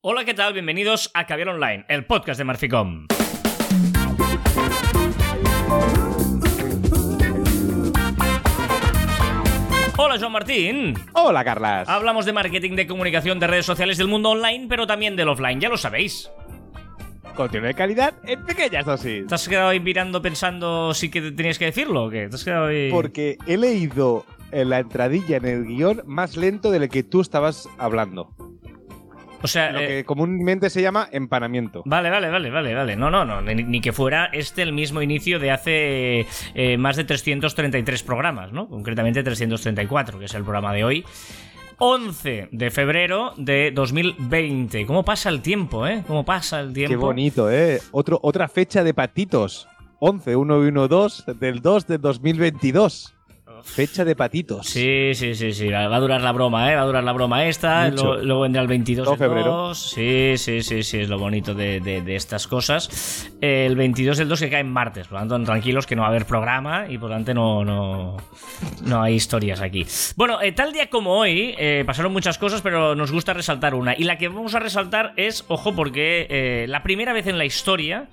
Hola, ¿qué tal? Bienvenidos a Caviar Online, el podcast de Marficom. Hola, Joan Martín. Hola, Carlas. Hablamos de marketing, de comunicación, de redes sociales, del mundo online, pero también del offline, ya lo sabéis. Contenido de calidad en pequeñas dosis. ¿Te has quedado ahí mirando pensando si que tenías que decirlo o qué? ¿Te has quedado ahí... Porque he leído en la entradilla en el guion más lento del que tú estabas hablando. O sea, Lo eh, que comúnmente se llama empanamiento. Vale, vale, vale, vale, vale. No, no, no. Ni, ni que fuera este el mismo inicio de hace eh, más de 333 programas, ¿no? Concretamente 334, que es el programa de hoy. 11 de febrero de 2020. ¿Cómo pasa el tiempo, eh? ¿Cómo pasa el tiempo? Qué bonito, ¿eh? Otro, otra fecha de patitos. 11, 1 y 1, 2 del 2 de 2022. Fecha de patitos. Sí, sí, sí, sí. Va a durar la broma, ¿eh? Va a durar la broma esta. Mucho. Luego, vendrá el 22 Todo del febrero. 2. Sí, sí, sí, sí. Es lo bonito de, de- de estas cosas. El 22 del 2 que cae en martes. Por lo tanto, tranquilos que no va a haber programa y por lo tanto no, no, no hay historias aquí. Bueno, eh, tal día como hoy eh, pasaron muchas cosas, pero nos gusta resaltar una. Y la que vamos a resaltar es, ojo, porque eh, la primera vez en la historia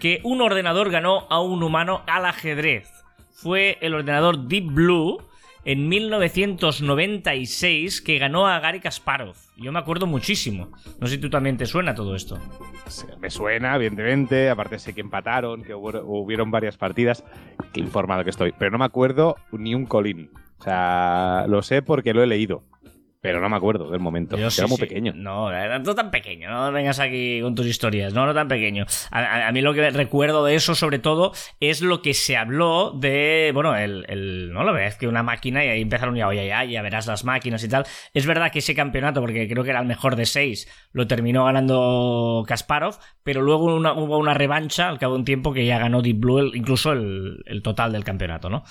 que un ordenador ganó a un humano al ajedrez. Fue el ordenador Deep Blue en 1996 que ganó a Gary Kasparov. Yo me acuerdo muchísimo. No sé si tú también te suena todo esto. Me suena, evidentemente. Aparte sé que empataron, que hubo- hubieron varias partidas. Qué informado que estoy. Pero no me acuerdo ni un colín. O sea, lo sé porque lo he leído. Pero no me acuerdo del momento. Yo Era sí, muy sí. pequeño. No, era no tan pequeño. No vengas aquí con tus historias. No, no tan pequeño. A, a- a mí lo que recuerdo de eso, sobre todo, es lo que se habló de. Bueno, el. el- no lo ves, que una máquina y ahí empezaron ya, oye, ya, ya verás las máquinas y tal. Es verdad que ese campeonato, porque creo que era el mejor de seis, lo terminó ganando Kasparov, pero luego una- hubo una revancha al cabo de un tiempo que ya ganó Deep Blue, el- incluso el, el total del campeonato, ¿no?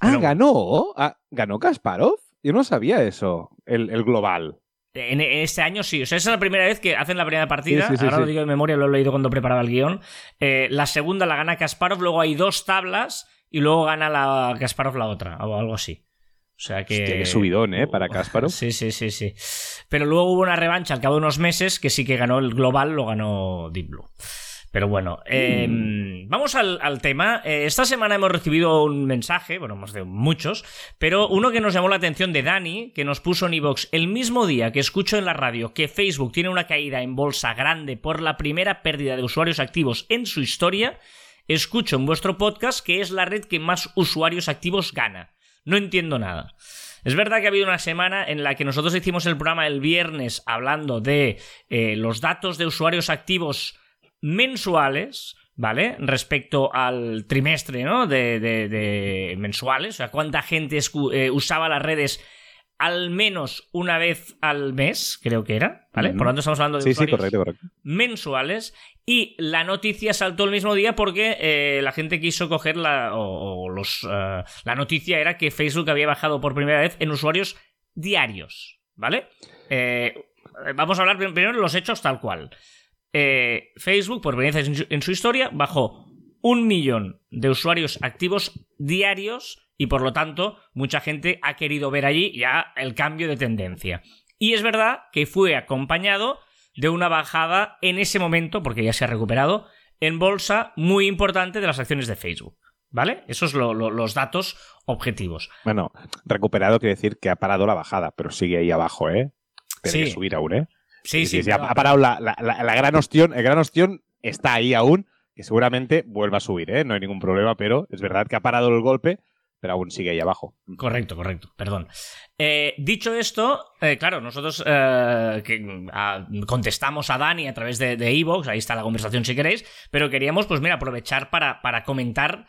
Ah, ganó. Ah, ¿Ganó Kasparov? Yo no sabía eso. El, el global. En este año sí, o sea, esa es la primera vez que hacen la primera partida. Sí, sí, sí, Ahora lo digo de memoria, lo he leído cuando preparaba el guion. Eh, la segunda la gana Kasparov, luego hay dos tablas y luego gana la Kasparov la otra, o algo así. O sea que. Hostia, qué subidón, ¿eh? Para Kasparov. Sí, sí, sí, sí. Pero luego hubo una revancha al cabo de unos meses que sí que ganó el global, lo ganó Deep Blue. Pero bueno, eh, vamos al, tema. Eh, esta semana hemos recibido un mensaje, bueno, hemos de muchos, pero uno que nos llamó la atención de Dani, que nos puso en iVoox el mismo día que escucho en la radio que Facebook tiene una caída en bolsa grande por la primera pérdida de usuarios activos en su historia, escucho en vuestro podcast que es la red que más usuarios activos gana. No entiendo nada. Es verdad que ha habido una semana en la que nosotros hicimos el programa el viernes hablando de eh, los datos de usuarios activos mensuales, ¿vale? Respecto al trimestre, ¿no? De, de- de mensuales, o sea, cuánta gente eh, usaba las redes al menos una vez al mes, creo que era, ¿vale? Por lo tanto, estamos hablando de Sí, sí, usuarios correcto, correcto. mensuales y la noticia saltó el mismo día porque eh, la gente quiso coger la o, o los eh, la noticia era que Facebook había bajado por primera vez en usuarios diarios, ¿vale? Eh, vamos a hablar primero de los hechos tal cual. Eh, Facebook, por primera vez en su, en su historia, bajó un millón de usuarios activos diarios y por lo tanto mucha gente ha querido ver allí ya el cambio de tendencia. Y es verdad que fue acompañado de una bajada en ese momento, porque ya se ha recuperado, en bolsa muy importante de las acciones de Facebook. ¿Vale? Esos son los datos objetivos. Bueno, recuperado quiere decir que ha parado la bajada, pero sigue ahí abajo, ¿eh? Tiene Sí. que subir aún, ¿eh? Sí, sí, ha, pero- ha parado la, la- la- la gran ostión. El gran ostión está ahí aún, que seguramente vuelva a subir, ¿eh? No hay ningún problema, pero es verdad que ha parado el golpe, pero aún sigue ahí abajo. Correcto, correcto, perdón. Eh, dicho esto, eh, claro, nosotros eh, que, contestamos a Dani a través de Evox, ahí está la conversación si queréis, pero queríamos, pues mira, aprovechar para, para comentar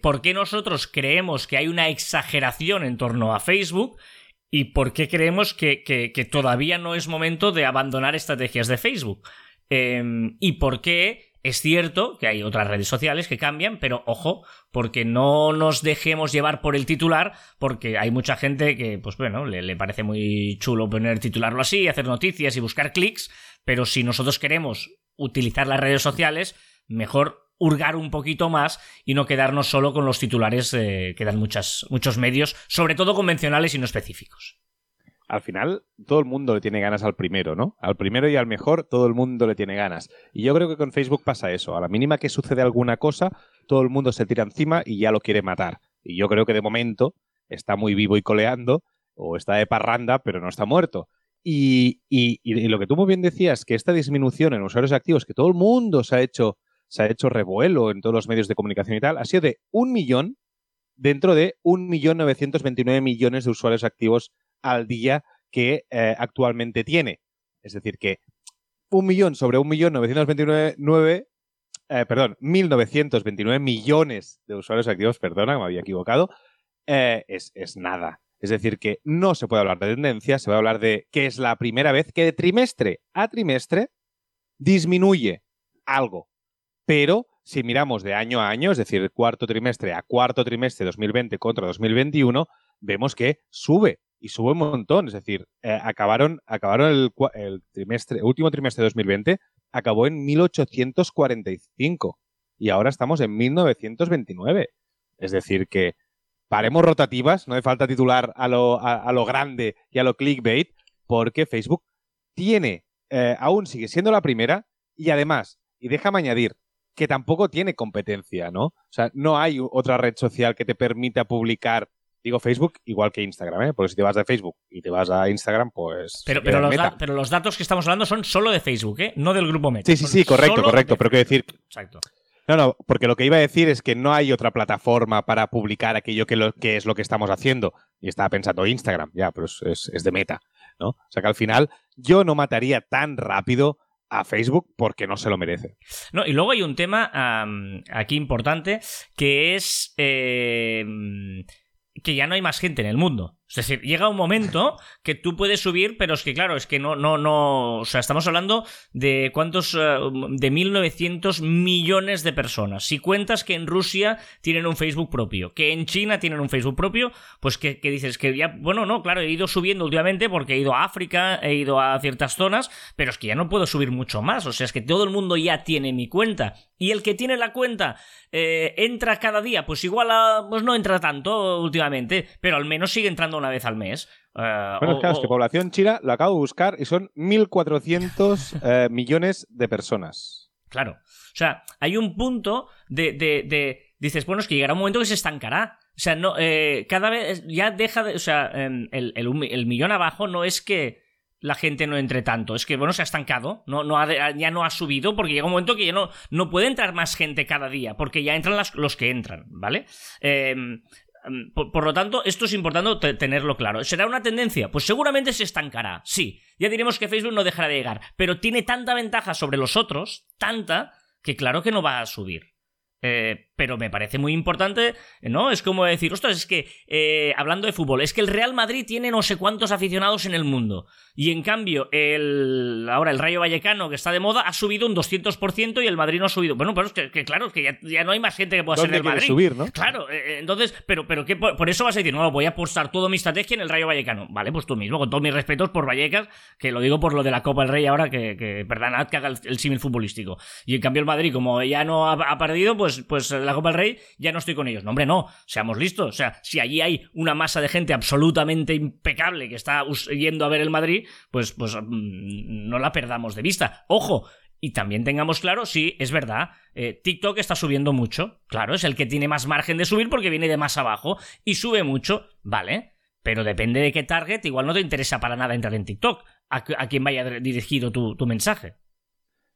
por qué nosotros creemos que hay una exageración en torno a Facebook y por qué creemos que, que- todavía no es momento de abandonar estrategias de Facebook. Eh, y por qué es cierto que hay otras redes sociales que cambian, pero ojo, porque no nos dejemos llevar por el titular, porque hay mucha gente que, pues bueno, le, le parece muy chulo poner titularlo así, hacer noticias y buscar clics, pero si nosotros queremos utilizar las redes sociales, mejor hurgar un poquito más y no quedarnos solo con los titulares eh, que dan muchas, muchos medios, sobre todo convencionales y no específicos. al final todo el mundo le tiene ganas al primero, ¿no? Al primero y al mejor todo el mundo le tiene ganas. Y yo creo que con Facebook pasa eso. A la mínima que sucede alguna cosa, todo el mundo se tira encima y ya lo quiere matar. Y yo creo que de momento está muy vivo y coleando, o está de parranda, pero no está muerto. Y, lo que tú muy bien decías, que esta disminución en usuarios activos, que todo el mundo se ha hecho, se ha hecho revuelo en todos los medios de comunicación y tal, ha sido de un millón dentro de un millón novecientos millones de usuarios activos al día que eh, actualmente tiene. Es decir, que un millón sobre un millón novecientos veintinueve, eh, perdón, 1.929 millones de usuarios activos, perdona, me había equivocado, eh, es, es, nada. Es decir, que no se puede hablar de tendencia, se a hablar de que es la primera vez que de trimestre a trimestre disminuye algo. Pero si miramos de año a año, es decir, cuarto trimestre a cuarto trimestre 2020 contra 2021, vemos que sube y sube un montón. Es decir, eh, acabaron, acabaron el, trimestre, último trimestre de 2020, acabó en 1845 y ahora estamos en 1929. Es decir, que paremos rotativas, no hace falta titular a lo, a, lo grande y a lo clickbait, porque Facebook tiene, eh, aún sigue siendo la primera y además, y déjame añadir, que tampoco tiene competencia, ¿no? O sea, no hay otra red social que te permita publicar Digo Facebook igual que Instagram, ¿eh? Porque si te vas de Facebook y te vas a Instagram, pues... Pero, pero, los, pero los, datos que estamos hablando son solo de Facebook, ¿eh? No del grupo Meta. Sí, sí, sí, correcto, correcto. Pero quiero decir... Exacto. No, no, porque lo que iba a decir es que no hay otra plataforma para publicar aquello que, lo, que es lo que estamos haciendo. Y estaba pensando Instagram, ya, pero es, es, de meta, ¿no? O sea que al final yo no mataría tan rápido a Facebook porque no se lo merece. No, y luego hay un tema aquí importante que es eh, que ya no hay más gente en el mundo. Es decir, llega un momento que tú puedes subir, pero es que claro, es que no, no, no. O sea, estamos hablando de cuántos. Eh, de 1900 millones de personas. Si cuentas que en Rusia tienen un Facebook propio, que en China tienen un Facebook propio, pues que, dices que ya. Bueno, no, claro, he ido subiendo últimamente porque he ido a África, he ido a ciertas zonas, pero es que ya no puedo subir mucho más. O sea, es que todo el mundo ya tiene mi cuenta. Y el que tiene la cuenta eh, entra cada día, pues igual pues no entra tanto últimamente, pero al menos sigue entrando una vez al mes. Eh, bueno, claro, es que población china lo acabo de buscar y son 1.400 eh, millones de personas. Claro. O sea, hay un punto de, de, Dices, bueno, es que llegará un momento que se estancará. O sea, no, eh, cada vez ya deja de. O sea, em, el, el, millón abajo no es que la gente no entre tanto. Es que, bueno, se ha estancado. No, no ya no ha subido porque llega un momento que ya no, no puede entrar más gente cada día porque ya entran los que entran, ¿vale? Eh, Mm, por, lo tanto, esto es importante tenerlo claro. ¿Será una tendencia? Pues seguramente se estancará, sí. Ya diremos que Facebook no dejará de llegar, pero tiene tanta ventaja sobre los otros, tanta, que claro que no va a subir. Eh, pero me parece muy importante, ¿no? Es como decir, ostras, es que, eh, hablando de fútbol, es que el Real Madrid tiene no sé cuántos aficionados en el mundo. Y en cambio, el, ahora el Rayo Vallecano, que está de moda, ha subido un 200% y el Madrid no ha subido. Bueno, pero es que, claro, es que ya, no hay más gente que pueda ser el Madrid. subir, ¿no? Claro, eh, entonces, pero, pero ¿qué, por, eso vas a decir, no, voy a apostar toda mi estrategia en el Rayo Vallecano. Vale, pues tú mismo, con todos mis respetos por Vallecas, que lo digo por lo de la Copa del Rey ahora, que, que perdonad que haga el, símil futbolístico. Y en cambio el Madrid, como ya no ha, ha perdido, pues, pues la Copa del Rey ya no estoy con ellos. No, hombre, no, seamos listos. O sea, si allí hay una masa de gente absolutamente impecable que está yendo a ver el Madrid, pues, pues mm, no la perdamos de vista. Ojo, y también tengamos claro, sí, es verdad, eh, TikTok está subiendo mucho. Claro, es el que tiene más margen de subir porque viene de más abajo y sube mucho, ¿vale? Pero depende de qué target, igual no te interesa para nada entrar en TikTok, a, quien vaya dirigido tu, tu mensaje.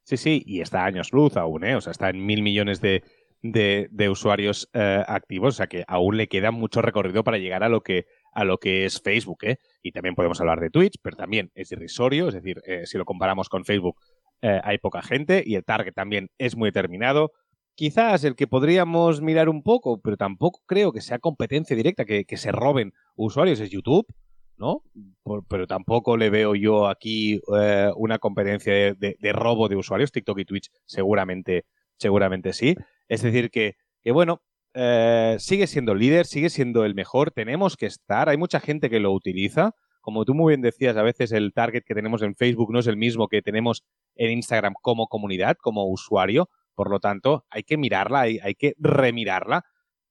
Sí, sí, y está a años luz aún, ¿eh? O sea, está en mil millones de, de, usuarios eh, activos, o sea que aún le queda mucho recorrido para llegar a lo que, a lo que es Facebook. ¿eh? Y también podemos hablar de Twitch, pero también es irrisorio, es decir, eh, si lo comparamos con Facebook, hay poca gente y el target también es muy determinado. Quizás el que podríamos mirar un poco, pero tampoco creo que sea competencia directa, que, se roben usuarios, es YouTube. ¿no? pero tampoco le veo yo aquí una competencia de, de, robo de usuarios. TikTok y Twitch seguramente, seguramente sí. Es decir, que, que bueno, eh, sigue siendo líder, sigue siendo el mejor, tenemos que estar, hay mucha gente que lo utiliza. Como tú muy bien decías, a veces el target que tenemos en Facebook no es el mismo que tenemos en Instagram como comunidad, como usuario. Por lo tanto, hay que mirarla, hay, hay que remirarla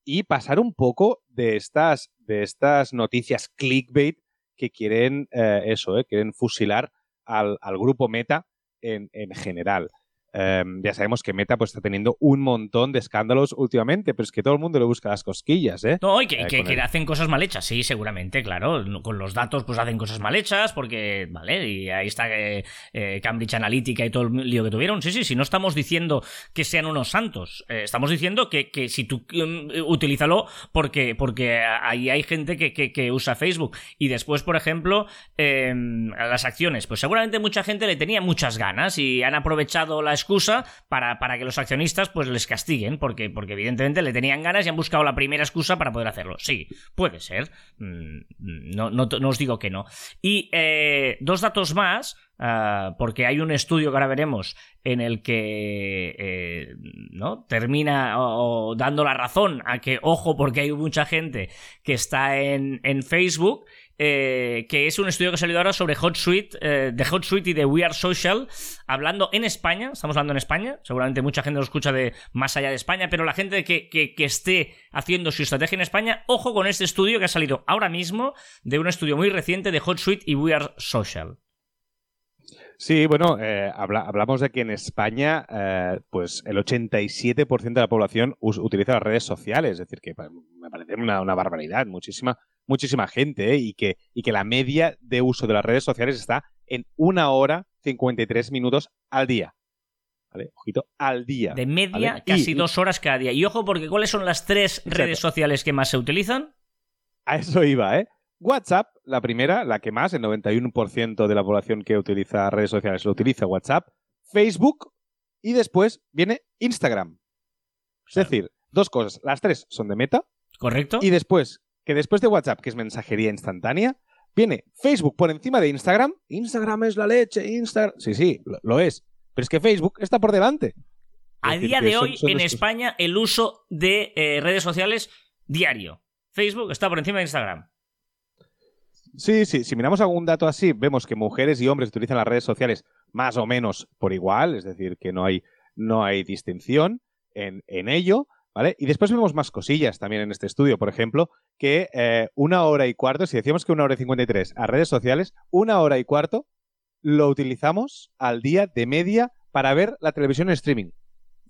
y pasar un poco de estas, de estas noticias clickbait que quieren eh, eso, eh, quieren fusilar al, al grupo Meta en, en general. Em, ya sabemos que Meta pues, está teniendo un montón de escándalos últimamente, pero es que todo el mundo le busca las cosquillas, ¿eh? No, y que, Eh, que- hacen cosas mal hechas, sí, seguramente, claro. Con los datos, pues hacen cosas mal hechas, porque, vale, y ahí está eh, eh, Cambridge Analytica y todo el lío que tuvieron. Sí, sí, sí, no estamos diciendo que sean unos santos. Estamos diciendo que, que si tú mm, utilízalo porque, porque ahí hay gente que, que- que usa Facebook. Y después, por ejemplo, eh, las acciones. Pues seguramente mucha gente le tenía muchas ganas y han aprovechado la excusa para, para que los accionistas pues les castiguen, porque, porque evidentemente le tenían ganas y han buscado la primera excusa para poder hacerlo. Sí, puede ser. Mm, No, no, os digo que no. Y eh, dos datos más. ah, porque hay un estudio que ahora veremos en el que eh, ¿no? termina dando la razón a que, ojo, porque hay mucha gente que está en, en Facebook eh, que es un estudio que ha salido ahora sobre HotSuite, eh, de HotSuite y de We Are Social, hablando en España, estamos hablando en España, seguramente mucha gente lo escucha de más allá de España, pero la gente que, que- esté haciendo su estrategia en España, ojo con este estudio que ha salido ahora mismo de un estudio muy reciente de HotSuite y We Are Social. Sí, bueno, eh, habla- hablamos de que en España, pues el 87% de la población utiliza las redes sociales, es decir, que me parece una barbaridad, muchísima, muchísima gente, ¿eh? y, que, y que la media de uso de las redes sociales está en una hora 53 minutos al día. ¿Vale? Ojito, al día. De media, ¿vale? casi Y- dos horas cada día. Y ojo, porque ¿cuáles son las tres Exacto. redes sociales que más se utilizan? A eso iba, ¿eh? WhatsApp, la primera, la que más, el 91% de la población que utiliza redes sociales lo utiliza WhatsApp. Facebook y después viene Instagram. Es decir, dos cosas. Las tres son de Meta ¿Correcto? y después, que después de WhatsApp, que es mensajería instantánea, viene Facebook por encima de Instagram. Instagram es la leche, Instagram. Sí, sí, lo, lo es. Pero es que Facebook está por delante. A decir, día de hoy, son en. España, el uso de eh, redes sociales diario. Facebook está por encima de Instagram. Sí, sí, si miramos algún dato así, vemos que mujeres y hombres utilizan las redes sociales más o menos por igual, es decir, que no hay, no hay distinción en, en ello, ¿vale? Y después vemos más cosillas también en este estudio, por ejemplo, que eh, una hora y cuarto, si decíamos que una hora y 53 a redes sociales, una hora y cuarto lo utilizamos al día de media para ver la televisión en streaming.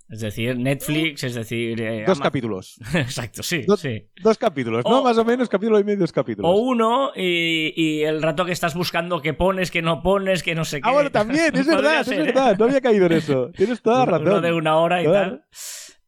Es decir, Netflix, es decir... eh, Dos Ama- capítulos. Exacto, sí, Dos- sí. Dos capítulos, O- ¿no? Más o menos, capítulo y medio, dos capítulos. O uno y, y el rato que estás buscando que pones, que no pones, que no sé qué. ah, bueno, también, es verdad, es ser, ¿eh? verdad. No había caído en eso. Tienes toda la razón. Uno de una hora y tal.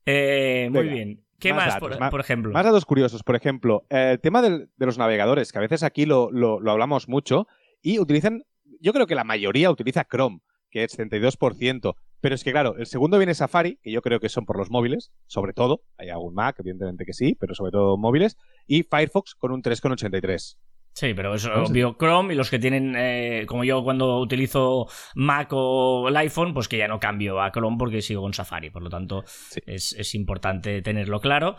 Eh, muy Venga, bien. ¿Qué más más, datos, por, ejemplo? Más datos curiosos, por ejemplo, eh, el tema del- de los navegadores, que a veces aquí lo, lo- lo hablamos mucho, y utilizan, yo creo que la mayoría utiliza Chrome, que es 32%, pero es que claro, el segundo viene Safari, que yo creo que son por los móviles, sobre todo, hay algún Mac, evidentemente que sí, pero sobre todo móviles, y Firefox con un 3,83. Sí, pero eso a- obvio Chrome y los que tienen, eh, como yo cuando utilizo Mac o el iPhone, pues que ya no cambio a Chrome porque sigo con Safari. Por lo tanto, Sí. es, es importante tenerlo claro.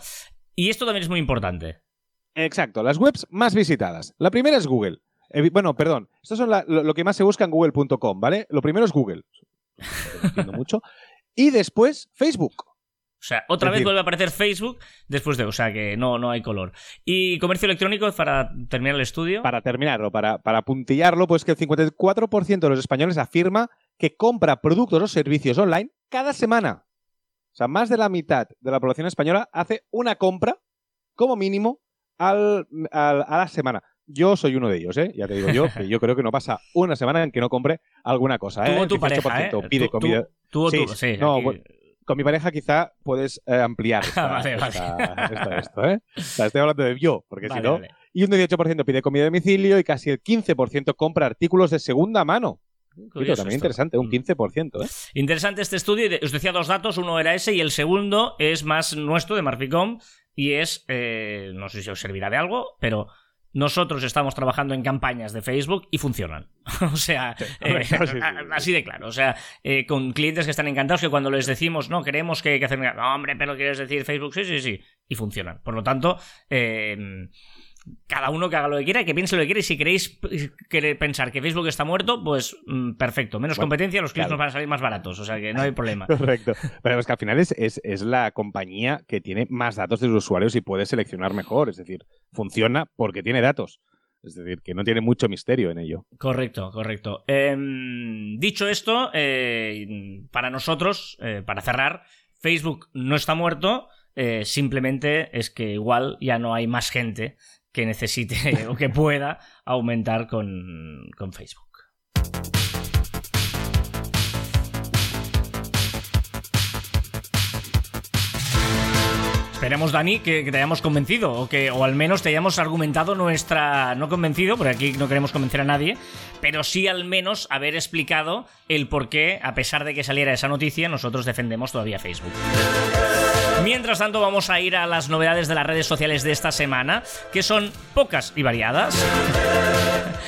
Y esto también es muy importante. Exacto, las webs más visitadas. La primera es Google. Evi- bueno, perdón, esto son la- lo, lo que más se busca en google.com, ¿vale? Lo primero es Google. No entiendo mucho. Y después Facebook. O sea, otra vez vuelve a aparecer Facebook después de, o sea que no, no hay color. Y comercio electrónico para terminar el estudio. Para terminarlo, para, para puntillarlo, pues que el 54% de los españoles afirma que compra productos o servicios online cada semana. O sea, más de la mitad de la población española hace una compra, como mínimo, al, al- a la semana. Yo soy uno de ellos, ¿eh? Ya te digo yo, que yo creo que no pasa una semana en que no compre alguna cosa. ¿eh? tú o tu pareja, 18% ¿eh? pide Tú- comida. Tú, o Sí, tú, sí. No, aquí- bueno, Con mi pareja quizá puedes eh, ampliar esta- Vale, vale. esta- esta- esto, ¿eh? O sea, estoy hablando de yo, porque Vale, si no... vale. Y un 18% pide comida a domicilio y casi el 15% compra artículos de segunda mano. Curioso también esto. interesante, un Mm. 15%, ¿eh? Interesante este estudio. Os decía dos datos. Uno era ese y el segundo es más nuestro, de Marficom. Y es, eh, no sé si os servirá de algo, pero nosotros estamos trabajando en campañas de Facebook y funcionan. o sea, eh, Sí, sí, sí. así de claro. O sea, eh, con clientes que están encantados que cuando les decimos, no, queremos que, que hacer... No, hombre, pero quieres decir Facebook, sí, sí, sí. Y funcionan. Por lo tanto, eh, cada uno que haga lo que quiera que piense lo que quiera. Y si queréis pensar que Facebook está muerto, pues mm, perfecto. Menos Bueno, competencia, los clics claro. nos van a salir más baratos. O sea que no hay problema. Correcto. Pero es que al final es, es, es la compañía que tiene más datos de sus usuarios y puede seleccionar mejor. Es decir, funciona porque tiene datos. Es decir, que no tiene mucho misterio en ello. Correcto, correcto. Em, dicho esto, eh, para nosotros, eh, para cerrar, Facebook no está muerto, eh, simplemente es que igual ya no hay más gente que necesite o que pueda aumentar con, con Facebook. Esperemos, Dani, que, que te hayamos convencido o que o al menos te hayamos argumentado nuestra... No convencido, porque aquí no queremos convencer a nadie, pero sí al menos haber explicado el por qué, a pesar de que saliera esa noticia, nosotros defendemos todavía Facebook. Mientras tanto, vamos a ir a las novedades de las redes sociales de esta semana, que son pocas y variadas.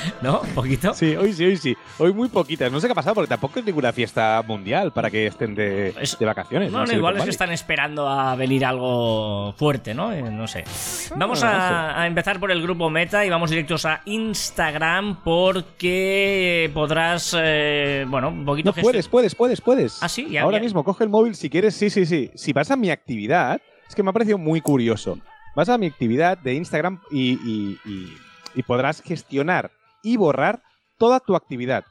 ¿No? ¿Un poquito? Sí, hoy sí, hoy sí. Hoy muy poquitas. No sé qué ha pasado porque tampoco es ninguna fiesta mundial para que estén de, Es- de vacaciones. No, no, igual es que Valley. están esperando a venir algo fuerte, ¿no? Eh, No sé. Vamos a, a empezar por el grupo Meta y vamos directos a Instagram porque podrás, eh, bueno, un poquito No puedes, puedes, puedes, puedes. Ah, sí, ya, Ahora ya. mismo coge el móvil si quieres. Sí, sí, sí. Si vas a mi actividad, es que me ha parecido muy curioso. Vas a mi actividad de Instagram y, y- y- y podrás gestionar y borrar toda tu actividad.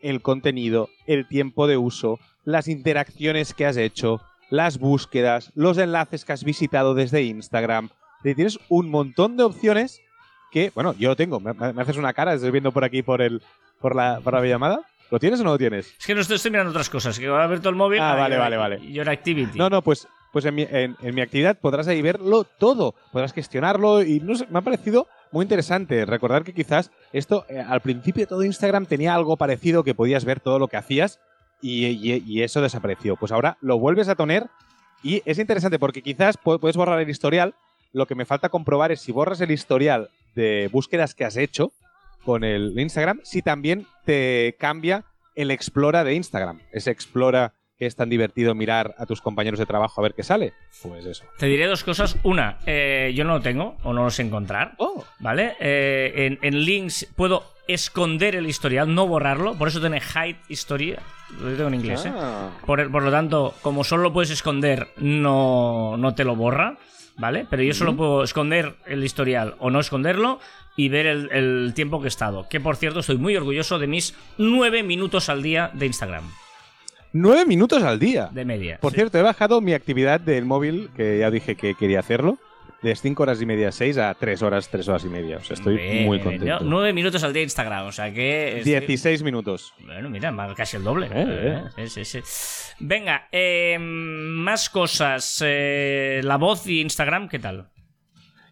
El contenido, el tiempo de uso, las interacciones que has hecho, las búsquedas, los enlaces que has visitado desde Instagram. Y Tienes un montón de opciones que, bueno, yo lo tengo. Me, me haces una cara, estoy viendo por aquí por el por la, por la llamada. ¿Lo tienes o no lo tienes? Es que no estoy, estoy mirando otras cosas, que voy a ver todo el móvil. Ah, vale, vale, vale. Your Activity. No, no, pues, pues en, mi, en- en mi actividad podrás ahí verlo todo, podrás gestionarlo y no sé, me ha parecido muy interesante. Recordar que quizás esto eh, al principio todo Instagram tenía algo parecido que podías ver todo lo que hacías y, eso desapareció. Pues ahora lo vuelves a tener y es interesante porque quizás pu- puedes borrar el historial. Lo que me falta comprobar es si borras el historial de búsquedas que has hecho con el Instagram, si también te cambia el Explora de Instagram. Ese Explora que es tan divertido mirar a tus compañeros de trabajo a ver qué sale. Pues eso. Te diré dos cosas. Una, eh, yo no lo tengo o no lo sé encontrar. Oh, ¿Vale? Eh, en, en links puedo esconder el historial, no borrarlo. Por eso tiene hide historia. Lo tengo en inglés, ¿eh? Ah. Por, por lo tanto, como solo lo puedes esconder, no, no te lo borra. ¿Vale? Pero yo solo puedo esconder el historial o no esconderlo y ver el, el tiempo que he estado. Que por cierto, estoy muy orgulloso de mis nueve minutos al día de Instagram. Nueve minutos al día. De media. Por Sí. cierto, he bajado mi actividad del móvil, que ya dije que quería hacerlo, de 5 horas y media, 6 a 3 horas, 3 horas y media. O sea, estoy Bien, muy contento. yo- Nueve minutos al día de Instagram. O sea que. estoy- 16 minutos. Bueno, mira, casi el doble. Eh, Eh, sí, sí, sí. Venga, eh, más cosas. Eh, la voz y Instagram, ¿qué tal?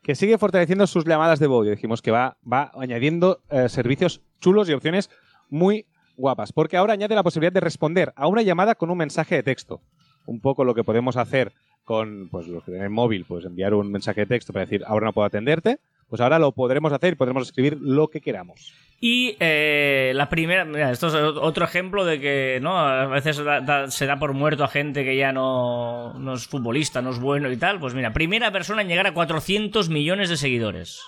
Que sigue fortaleciendo sus llamadas de voz. Y dijimos que va, va añadiendo eh, servicios chulos y opciones muy guapas. Porque ahora añade la posibilidad de responder a una llamada con un mensaje de texto. Un poco lo que podemos hacer con pues, los que tienen móvil, pues enviar un mensaje de texto para decir ahora no puedo atenderte. Pues ahora lo podremos hacer y podremos escribir lo que queramos. Y eh, la primera, mira, esto es otro ejemplo de que no a veces se da por muerto a gente que ya no, no es futbolista, no es bueno y tal. Pues mira, primera persona en llegar a 400 millones de seguidores.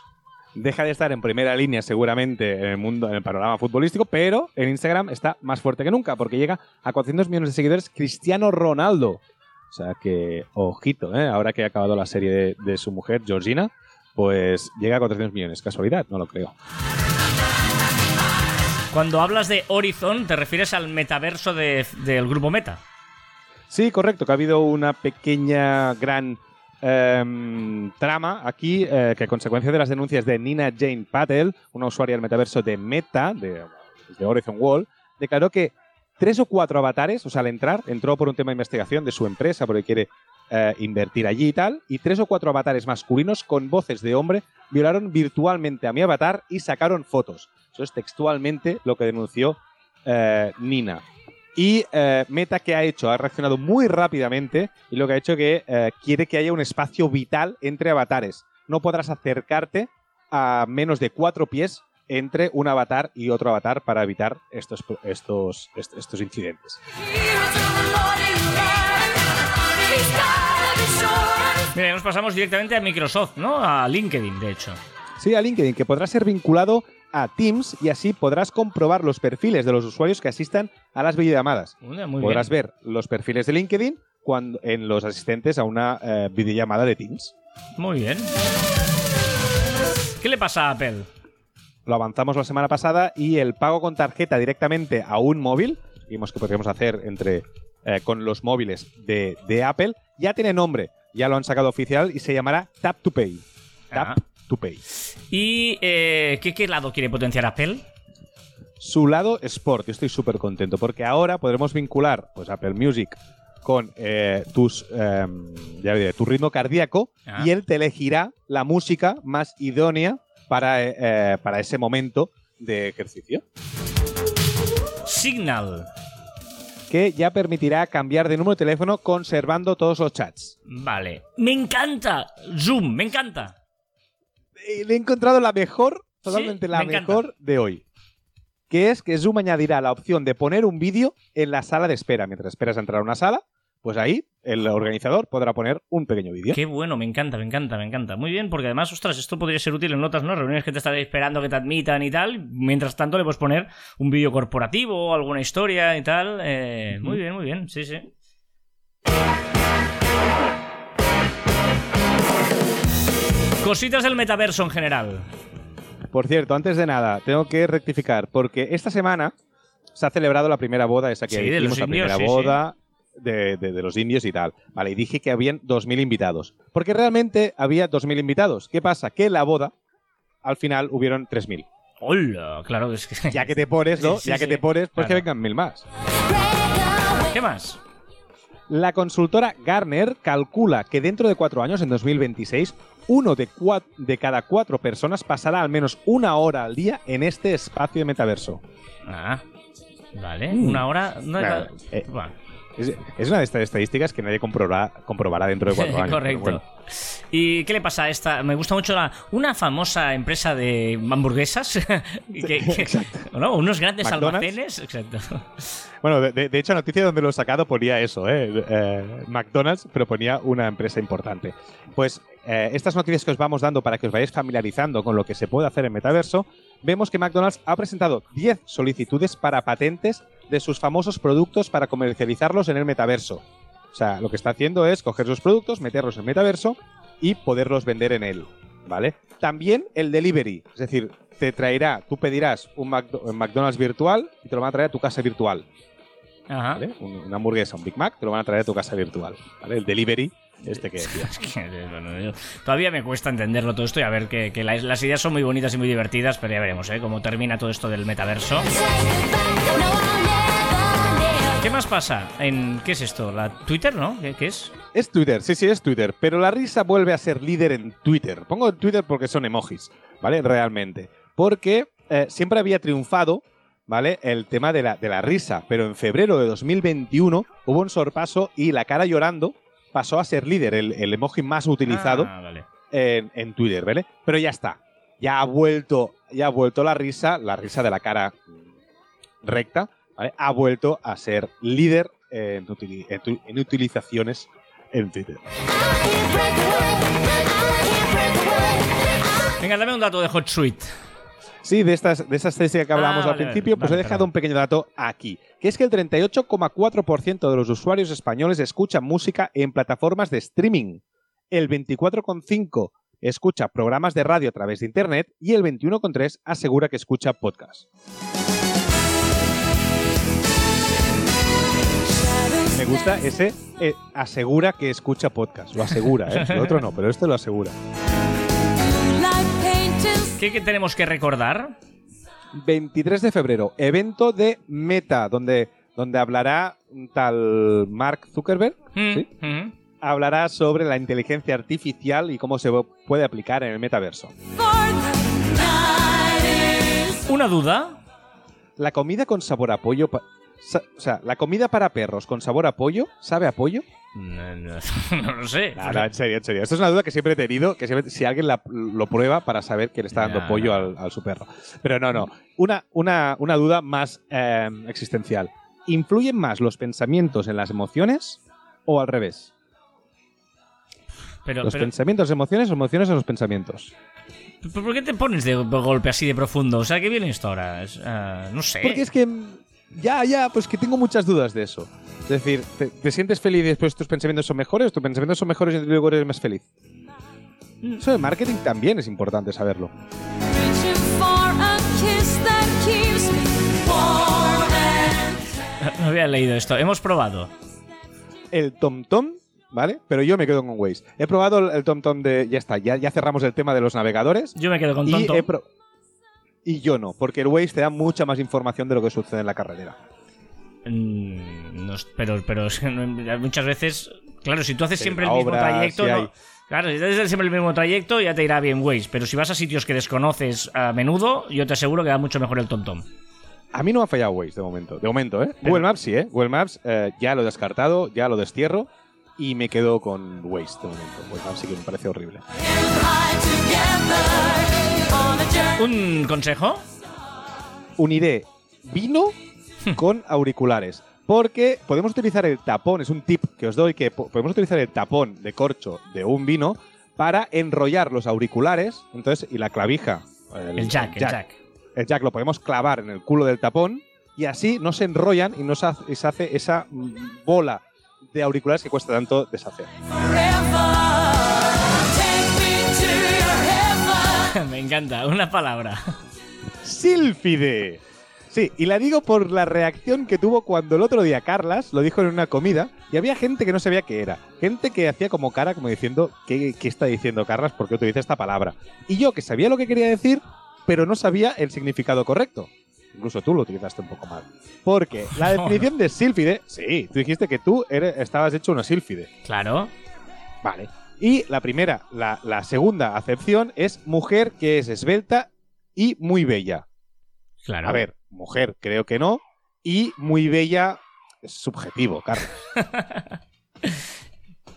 Deja de estar en primera línea seguramente en el mundo, en el panorama futbolístico, pero en Instagram está más fuerte que nunca porque llega a 400 millones de seguidores Cristiano Ronaldo. O sea que, ojito, ¿eh? ahora que ha acabado la serie de, de su mujer, Georgina, pues llega a 400 millones. Casualidad, no lo creo. Cuando hablas de Horizon, te refieres al metaverso de- del grupo Meta. Sí, correcto, que ha habido una pequeña, gran em, trama aquí eh, que a consecuencia de las denuncias de Nina Jane Patel, una usuaria del metaverso de Meta, de, de Horizon World, declaró que tres o cuatro avatares, o sea, al entrar, entró por un tema de investigación de su empresa porque quiere eh, invertir allí y tal, y tres o cuatro avatares masculinos con voces de hombre violaron virtualmente a mi avatar y sacaron fotos. Eso es textualmente lo que denunció eh, Nina. Y eh, Meta, que ha hecho? Ha reaccionado muy rápidamente y lo que ha hecho que eh, quiere que haya un espacio vital entre avatares. No podrás acercarte a menos de cuatro pies entre un avatar y otro avatar para evitar estos, estos, est- estos incidentes. Mira, nos pasamos directamente a Microsoft, ¿no? A LinkedIn, de hecho. Sí, a LinkedIn, que podrá ser vinculado a Teams y así podrás comprobar los perfiles de los usuarios que asistan a las videollamadas. Muy podrás bien. ver los perfiles de LinkedIn cuando, en los asistentes a una eh, videollamada de Teams. Muy bien. ¿Qué le pasa a Apple? lo avanzamos la semana pasada y el pago con tarjeta directamente a un móvil, vimos que podríamos hacer entre eh, con los móviles de, de Apple, ya tiene nombre, ya lo han sacado oficial y se llamará Tap to Pay. Tap Ah. To Pay. ¿Y eh, ¿qué, qué lado quiere potenciar Apple? Su lado Sport, yo estoy súper contento porque ahora podremos vincular pues, Apple Music con eh, tus, eh, ya diré, tu ritmo cardíaco Ah. y él te elegirá la música más idónea para, eh, eh, para ese momento de ejercicio. Signal. que ya permitirá cambiar de número de teléfono conservando todos los chats. Vale. Me encanta. Zoom, me encanta. Eh, Le he encontrado la mejor, totalmente Sí, la me encanta. mejor de hoy. Que es que Zoom añadirá la opción de poner un vídeo en la sala de espera. Mientras esperas a entrar a una sala, pues ahí el organizador podrá poner un pequeño vídeo. Qué bueno, me encanta, me encanta, me encanta. Muy bien, porque además, ostras, esto podría ser útil en otras ¿no? reuniones que te están esperando que te admitan y tal. Mientras tanto, le puedes poner un vídeo corporativo alguna historia y tal. Eh, Muy bien, muy bien, sí, sí. Cositas del metaverso en general. Por cierto, antes de nada, tengo que rectificar, porque esta semana se ha celebrado la primera boda, esa que Sí, de hicimos, los la indios, primera sí, boda De, de- de los indios y tal. Vale, y dije que habían 2.000 invitados. Porque realmente había 2.000 invitados. ¿Qué pasa? Que la boda, al final, hubieron 3.000. Hola, claro, es que. Ya que te pones, ¿no? Sí, ya que sí. te pones, pues que Claro. vengan mil más. ¿Qué más? La consultora Garner calcula que dentro de cuatro años, en 2026, uno de, cua- de cada cuatro personas pasará al menos una hora al día en este espacio de metaverso. Ah, vale. Mm. Una hora. no hay Claro, nada- eh, Bueno. Es, es una de estas estadísticas que nadie comprobará, comprobará dentro de cuatro años. Correcto. bueno. ¿Y qué le pasa a esta? Me gusta mucho la, una famosa empresa de hamburguesas. que- que- ¿no? Unos grandes McDonald's. almacenes. Exacto. Bueno, de hecho, la noticia donde lo he sacado ponía eso, ¿eh? Eh, McDonald's, pero ponía una empresa importante. Pues eh, estas noticias que os vamos dando para que os vayáis familiarizando con lo que se puede hacer en metaverso, vemos que McDonald's ha presentado 10 solicitudes para patentes de sus famosos productos para comercializarlos en el metaverso. O sea, lo que está haciendo es coger sus productos, meterlos en metaverso y poderlos vender en él, ¿vale? También el delivery, es decir, te traerá, tú pedirás un, McDonald's virtual y te lo van a traer a tu casa virtual. Ajá. ¿vale? Un- una hamburguesa, un Big Mac, te lo van a traer a tu casa virtual. ¿vale? El delivery, este que decía. Es que, bueno, yo- todavía me cuesta entenderlo todo esto y a ver que, que las, las ideas son muy bonitas y muy divertidas, pero ya veremos ¿eh? cómo termina todo esto del metaverso. ¿Qué más pasa? En, ¿Qué es esto? ¿La Twitter, no? ¿Qué, qué es? Es Twitter, sí, sí, es Twitter. Pero la risa vuelve a ser líder en Twitter. Pongo en Twitter porque son emojis, ¿vale? Realmente. Porque eh, siempre había triunfado, ¿vale? El tema de la, de la risa. Pero en febrero de 2021 hubo un sorpaso y la cara llorando pasó a ser líder, el, el emoji más utilizado. Ah, vale. en, en Twitter, ¿vale? Pero ya está. Ya ha vuelto, ya ha vuelto la risa, la risa de la cara recta, ¿vale? Ha vuelto a ser líder en, utili- en utilizaciones en Twitter. Venga, dame un dato de Hot Suite. Sí, de estas de esa estadística que hablábamos Ah, al principio, vale, pues vale, he dejado un pequeño dato aquí, que es que el 38,4% de los usuarios españoles escuchan música en plataformas de streaming, el 24,5% escucha programas de radio a través de internet y el 21,3% asegura que escucha podcast. Me gusta ese eh, asegura que escucha podcast, lo asegura, ¿eh? Lo otro no, pero este lo asegura. ¿Qué, qué tenemos que recordar? 23 de febrero, evento de Meta, donde, donde hablará un tal Mark Zuckerberg. Mm, ¿sí? mm. Hablará sobre la inteligencia artificial y cómo se puede aplicar en el metaverso. Una duda. La comida con sabor a pollo. O sea, la comida para perros con sabor a pollo, ¿sabe a pollo? No, no- no lo sé. No, no, en serio, en serio. Esto es una duda que siempre he tenido, que siempre- si alguien la- lo prueba para saber que le está dando pollo al, al su perro. Pero no, no. Una, una, una duda más eh, existencial. ¿Influyen más los pensamientos en las emociones o al revés? Pero, los pero- pensamientos en emociones o emociones en los pensamientos. ¿pero ¿por qué te pones de golpe así de profundo? O sea, ¿qué viene esto ahora? Es, ah, no sé. Porque es que. Ya, ya, pues que tengo muchas dudas de eso. Es decir, ¿te, te sientes feliz y después tus pensamientos son mejores? ¿Tus pensamientos son mejores y luego eres más feliz? Eso de marketing también es importante saberlo. No había leído esto. Hemos probado. El TomTom, -tom, ¿vale? Pero yo me quedo con Waze. He probado el TomTom -tom de. Ya está, ya, ya cerramos el tema de los navegadores. Yo me quedo con TomTom. -tom y yo no, porque el Waze te da mucha más información de lo que sucede en la carretera. Mm, no pero, pero muchas veces, claro, si tú haces Sí, siempre el mismo obra, trayecto, no- claro, si haces siempre el mismo trayecto ya te irá bien Waze, pero si vas a sitios que desconoces a menudo, yo te aseguro que va mucho mejor el TomTom. A mí no me ha fallado Waze de momento. De momento, ¿eh? Google Maps sí, ¿eh? Google Maps eh, ya lo he descartado, ya lo destierro y me quedo con Waze de momento. Google Maps sí que me parece horrible. ¿Un consejo? Uniré vino con auriculares. Porque podemos utilizar el tapón, es un tip que os doy, que po- podemos utilizar el tapón de corcho de un vino para enrollar los auriculares, entonces, y la clavija. El jack, el jack. el jack lo podemos clavar en el culo del tapón y así no se enrollan y no se hace, se hace esa mm, bola de auriculares que cuesta tanto deshacer. Me encanta, una palabra. ¡Sílfide! Sí, y la digo por la reacción que tuvo cuando el otro día Carlas lo dijo en una comida y había gente que no sabía qué era. Gente que hacía como cara, como diciendo, ¿qué, qué está diciendo Carlas? ¿Por qué utiliza esta palabra? Y yo que sabía lo que quería decir, pero no sabía el significado correcto. Incluso tú lo utilizaste un poco mal. Porque la definición de sílfide, sí, tú dijiste que tú eres- estabas hecho una sílfide. Claro. Vale. Y la primera, la, la segunda acepción es mujer que es esbelta y muy bella. Claro. A ver, mujer creo que no. Y muy bella es subjetivo, Carlos.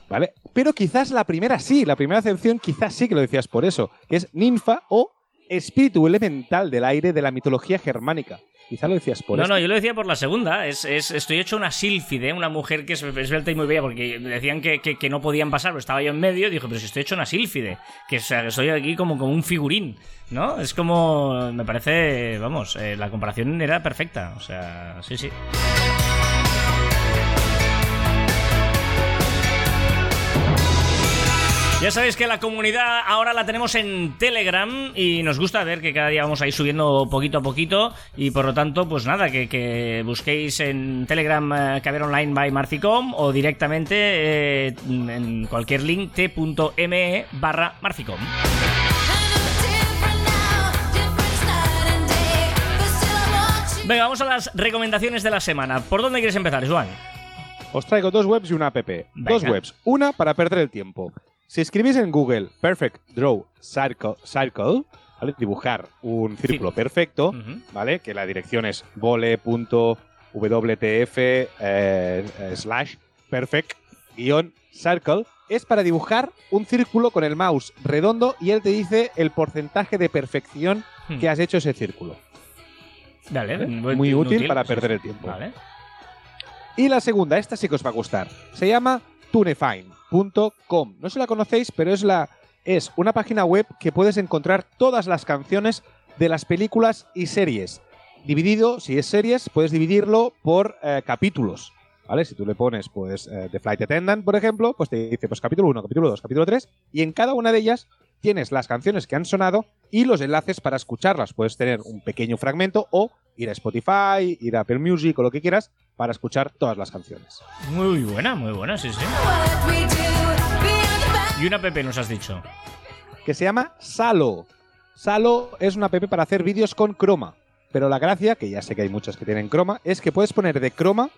¿Vale? Pero quizás la primera sí, la primera acepción quizás sí que lo decías por eso, que es ninfa o espíritu elemental del aire de la mitología germánica. Quizás lo decías por no, eso. no, yo lo decía por la segunda. Es, es- estoy hecho una sílfide, una mujer que es esbelta y muy bella, porque decían que, que- que no podían pasar, pero estaba yo en medio. Dijo, pero si estoy hecho una sílfide, que, o sea, que soy aquí como, como un figurín, ¿no? Es como. Me parece. Vamos, eh, la comparación era perfecta. O sea, sí, sí. Ya sabéis que la comunidad ahora la tenemos en Telegram y nos gusta ver que cada día vamos a ir subiendo poquito a poquito y por lo tanto, pues nada, que, que busquéis en Telegram eh, Caber Online by Marficom o directamente eh, en cualquier link t.me barra Marficom. Venga, vamos a las recomendaciones de la semana. ¿Por dónde quieres empezar, Joan? Os traigo dos webs y una app. Dos webs. Una para perder el tiempo. Si escribís en Google Perfect Draw Circle, circle ¿vale? dibujar un círculo perfecto. ¿vale? Que la dirección es vole.wtf eh, slash perfect guion circle, es para dibujar un círculo con el mouse redondo y él te dice el porcentaje de perfección Hmm. que has hecho ese círculo. Vale, ¿Vale? muy, Muy útil para perder el tiempo. Vale. Y la segunda, esta sí que os va a gustar. Se llama tunefine.com. No se la conocéis, pero es la es una página web que puedes encontrar todas las canciones de las películas y series. Dividido, si es series, puedes dividirlo por eh, capítulos. ¿Vale? Si tú le pones, pues, eh, The Flight Attendant, por ejemplo, pues te dice, pues, capítulo 1, capítulo 2, capítulo 3, y en cada una de ellas tienes las canciones que han sonado y los enlaces para escucharlas. Puedes tener un pequeño fragmento o ir a Spotify, ir a Apple Music o lo que quieras para escuchar todas las canciones. Muy buena, muy buena, sí, sí. Y una PP nos has dicho. Que se llama Salo. Salo es una app para hacer vídeos con croma. Pero la gracia, que ya sé que hay muchas que tienen croma, es que puedes poner de croma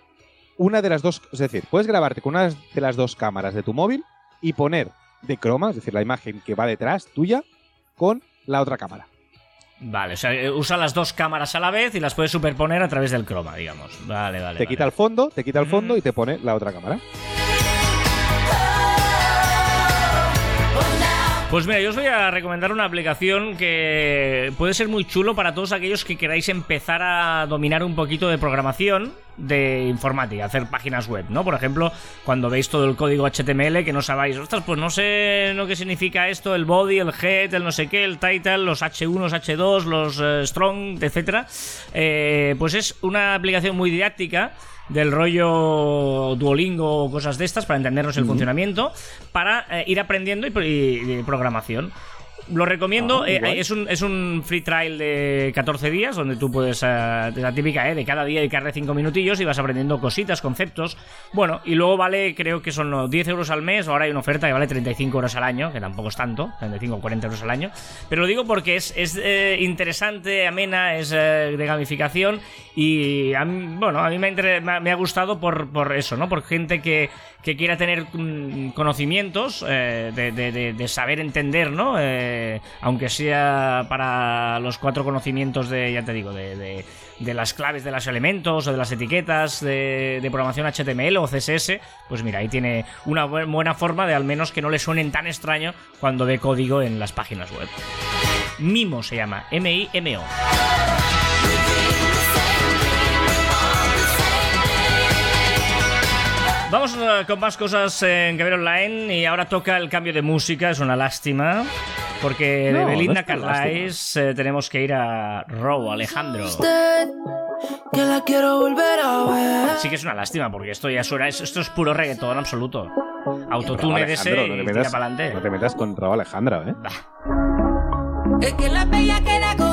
una de las dos, es decir, puedes grabarte con una de las dos cámaras de tu móvil y poner de croma, es decir, la imagen que va detrás tuya, con la otra cámara. Vale, o sea, eh, usa las dos cámaras a la vez y las puedes superponer a través del croma, digamos. Vale, vale. Te vale. quita el fondo, te quita el fondo Mm. y te pone la otra cámara. Pues mira, yo os voy a recomendar una aplicación que puede ser muy chulo para todos aquellos que queráis empezar a dominar un poquito de programación de informática, hacer páginas web, ¿no? Por ejemplo, cuando veis todo el código HTML que no sabéis, ostras, pues no sé lo que significa esto, el body, el head, el no sé qué, el title, los H1, los H2, los eh, strong, etcétera. Eh, pues es una aplicación muy didáctica del rollo Duolingo o cosas de estas para entendernos el funcionamiento, para eh, ir aprendiendo y, y- y programación. Lo recomiendo. Ah, eh, es, un, es un free trial de 14 días donde tú puedes, eh, de la típica, eh, de cada día dedicarle 5 minutillos y vas aprendiendo cositas, conceptos. Bueno, y luego vale, creo que son los 10 euros al mes. Ahora hay una oferta que vale 35 euros al año, que tampoco es tanto, 35 o 40 euros al año. Pero lo digo porque es, es eh, interesante, amena, es eh, de gamificación y a mí, bueno, a mí me ha, inter- me ha- gustado por, por eso, ¿no? Por gente que, que quiera tener mm, conocimientos, eh, de, de- de- de saber entender, ¿no? Eh, aunque sea para los cuatro conocimientos de, ya te digo, de, de- las claves de los elementos o de las etiquetas de, programación HTML o CSS, pues mira, ahí tiene una bu- buena forma de al menos que no le suenen tan extraño cuando ve código en las páginas web. Mimo se llama, M-I-M-O. Vamos eh, con más cosas en Gabriel Online y ahora toca el cambio de música, es una lástima. Porque No, de no Belinda tan Carlisle eh, tenemos que ir a Row, Alejandro. Que la quiero volver a ver. Sí que es una lástima, porque esto ya suena, es- esto es puro reggaetón absoluto. Autotune de ese Alejandro, no te tira metas- para No adelante. te metas con Raúl Alejandra, ¿eh? Es que la bella queda contigo.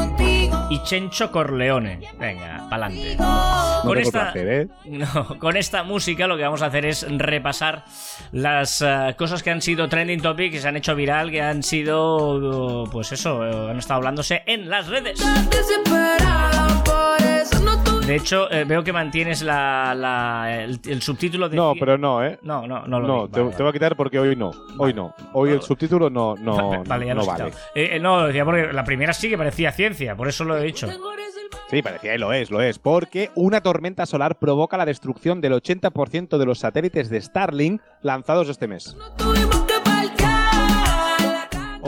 Y Chencho Corleone. Venga, para adelante. No Con esta, placer, ¿eh? no, con esta música lo que vamos a hacer es repasar las eh, cosas que han sido trending topic, que se han hecho viral, que han sido, uh, pues eso, eh, han estado hablándose en las redes. De hecho, eh, veo que mantienes la, la- el, el subtítulo de... No, pero no, ¿eh? No, no, no lo No, vi. te, Vale, te voy a quitar porque hoy no. Hoy no. Hoy el subtítulo no, no, vale. Ya lo no vale. Eh, eh, no, lo decía porque la primera sí que parecía ciencia, por eso lo he dicho. Sí, parecía y lo es, lo es. Porque una tormenta solar provoca la destrucción del 80% de los satélites de Starlink lanzados este mes.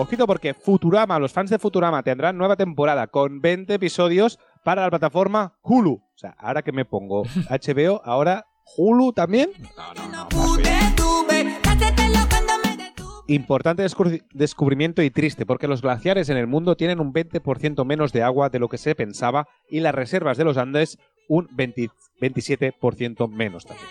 Ojito porque Futurama, los fans de Futurama tendrán nueva temporada con 20 episodios para la plataforma Hulu. O sea, ahora que me pongo HBO, ahora Hulu también. No, no, no. Importante descubri- descubrimiento y triste, porque los glaciares en el mundo tienen un 20% menos de agua de lo que se pensaba y las reservas de los Andes un 20 27% menos también.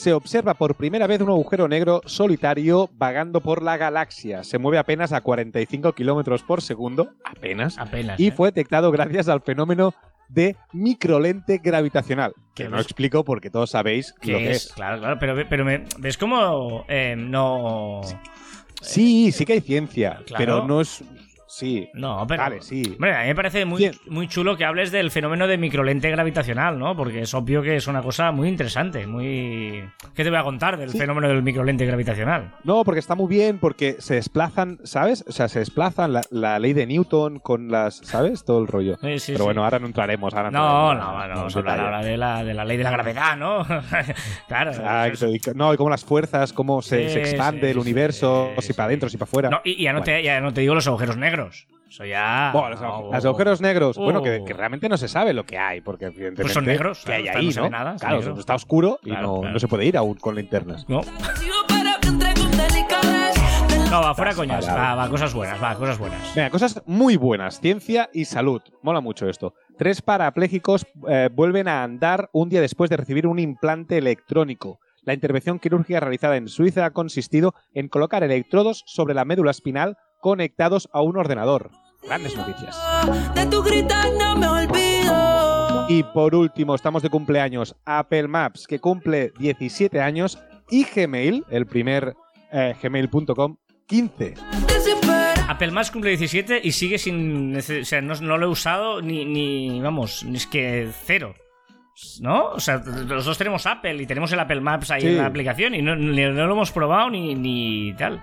Se observa por primera vez un agujero negro solitario vagando por la galaxia. Se mueve apenas a 45 kilómetros por segundo, apenas, Apenas. y ¿eh? fue detectado gracias al fenómeno de microlente gravitacional, que ¿Qué no explico porque todos sabéis ¿Qué lo que es? es. Claro, claro, pero, pero me- ¿ves cómo eh, no... Sí, sí que hay ciencia, Claro. pero no es... Sí, No, pero... vale, sí. Hombre, a mí me parece muy, muy chulo que hables del fenómeno de microlente gravitacional, ¿no? Porque es obvio que es una cosa muy interesante, muy... ¿Qué te voy a contar del Sí. fenómeno del microlente gravitacional? No, porque está muy bien, porque se desplazan, ¿sabes? O sea, se desplazan la, la ley de Newton con las, ¿sabes? Todo el rollo. Sí, sí, Pero bueno, ahora no entraremos. Ahora No, entraremos, no, no, vamos a hablar detalle. ahora de la, de la ley de la gravedad, ¿no? claro. Exacto, y co- no, y cómo las fuerzas, cómo se, expande el universo, si para adentro, si para afuera. No, y y ya no, te, ya no te digo los agujeros negros. Eso ya... Bueno, los, agujeros negros, Oh. bueno, que, que realmente no se sabe lo que hay, porque evidentemente Pues son negros, que hay claro, ahí, no ve nada, claro, negros. está oscuro y Claro, no, claro. no se puede ir aún con linternas. No, no, va, fuera coñas. Va, va, cosas buenas, va, cosas buenas. Venga, cosas muy buenas. Ciencia y salud. Mola mucho esto. Tres parapléjicos eh, vuelven a andar un día después de recibir un implante electrónico. La intervención quirúrgica realizada en Suiza ha consistido en colocar electrodos sobre la médula espinal conectados a un ordenador. Grandes noticias. De tu gritar no me olvido. Y por último, estamos de cumpleaños. Apple Maps, que cumple 17 años, y Gmail, el primer eh, gmail.com, 15. Desespera. Apple Maps cumple 17 y sigue sin. O sea, no, no lo he usado ni, ni. Vamos, ni es que cero. ¿No? O sea, los dos tenemos Apple y tenemos el Apple Maps ahí Sí. en la aplicación y no, ni- no lo hemos probado ni, ni tal.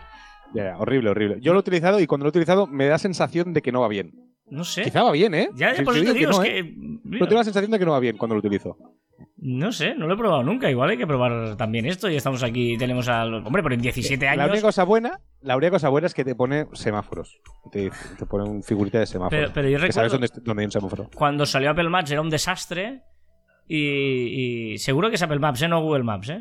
Ya, horrible, horrible. Yo lo he utilizado y cuando lo he utilizado me da sensación de que no va bien. No sé. Quizá va bien, ¿eh? Ya, ya Sí, por te eso te digo, no, es ¿eh? Pero tengo la sensación de que no va bien cuando lo utilizo. no sé, no lo he probado nunca. Igual hay que probar también esto y estamos aquí, tenemos a los. Hombre, pero en 17 La años. única cosa buena, la única cosa buena es que te pone semáforos. Te, pone un figurita de semáforo. Pero, pero yo que sabes recuerdo dónde, dónde hay un semáforo. cuando salió Apple Maps era un desastre y, y seguro que es Apple Maps, ¿eh? No Google Maps, ¿eh?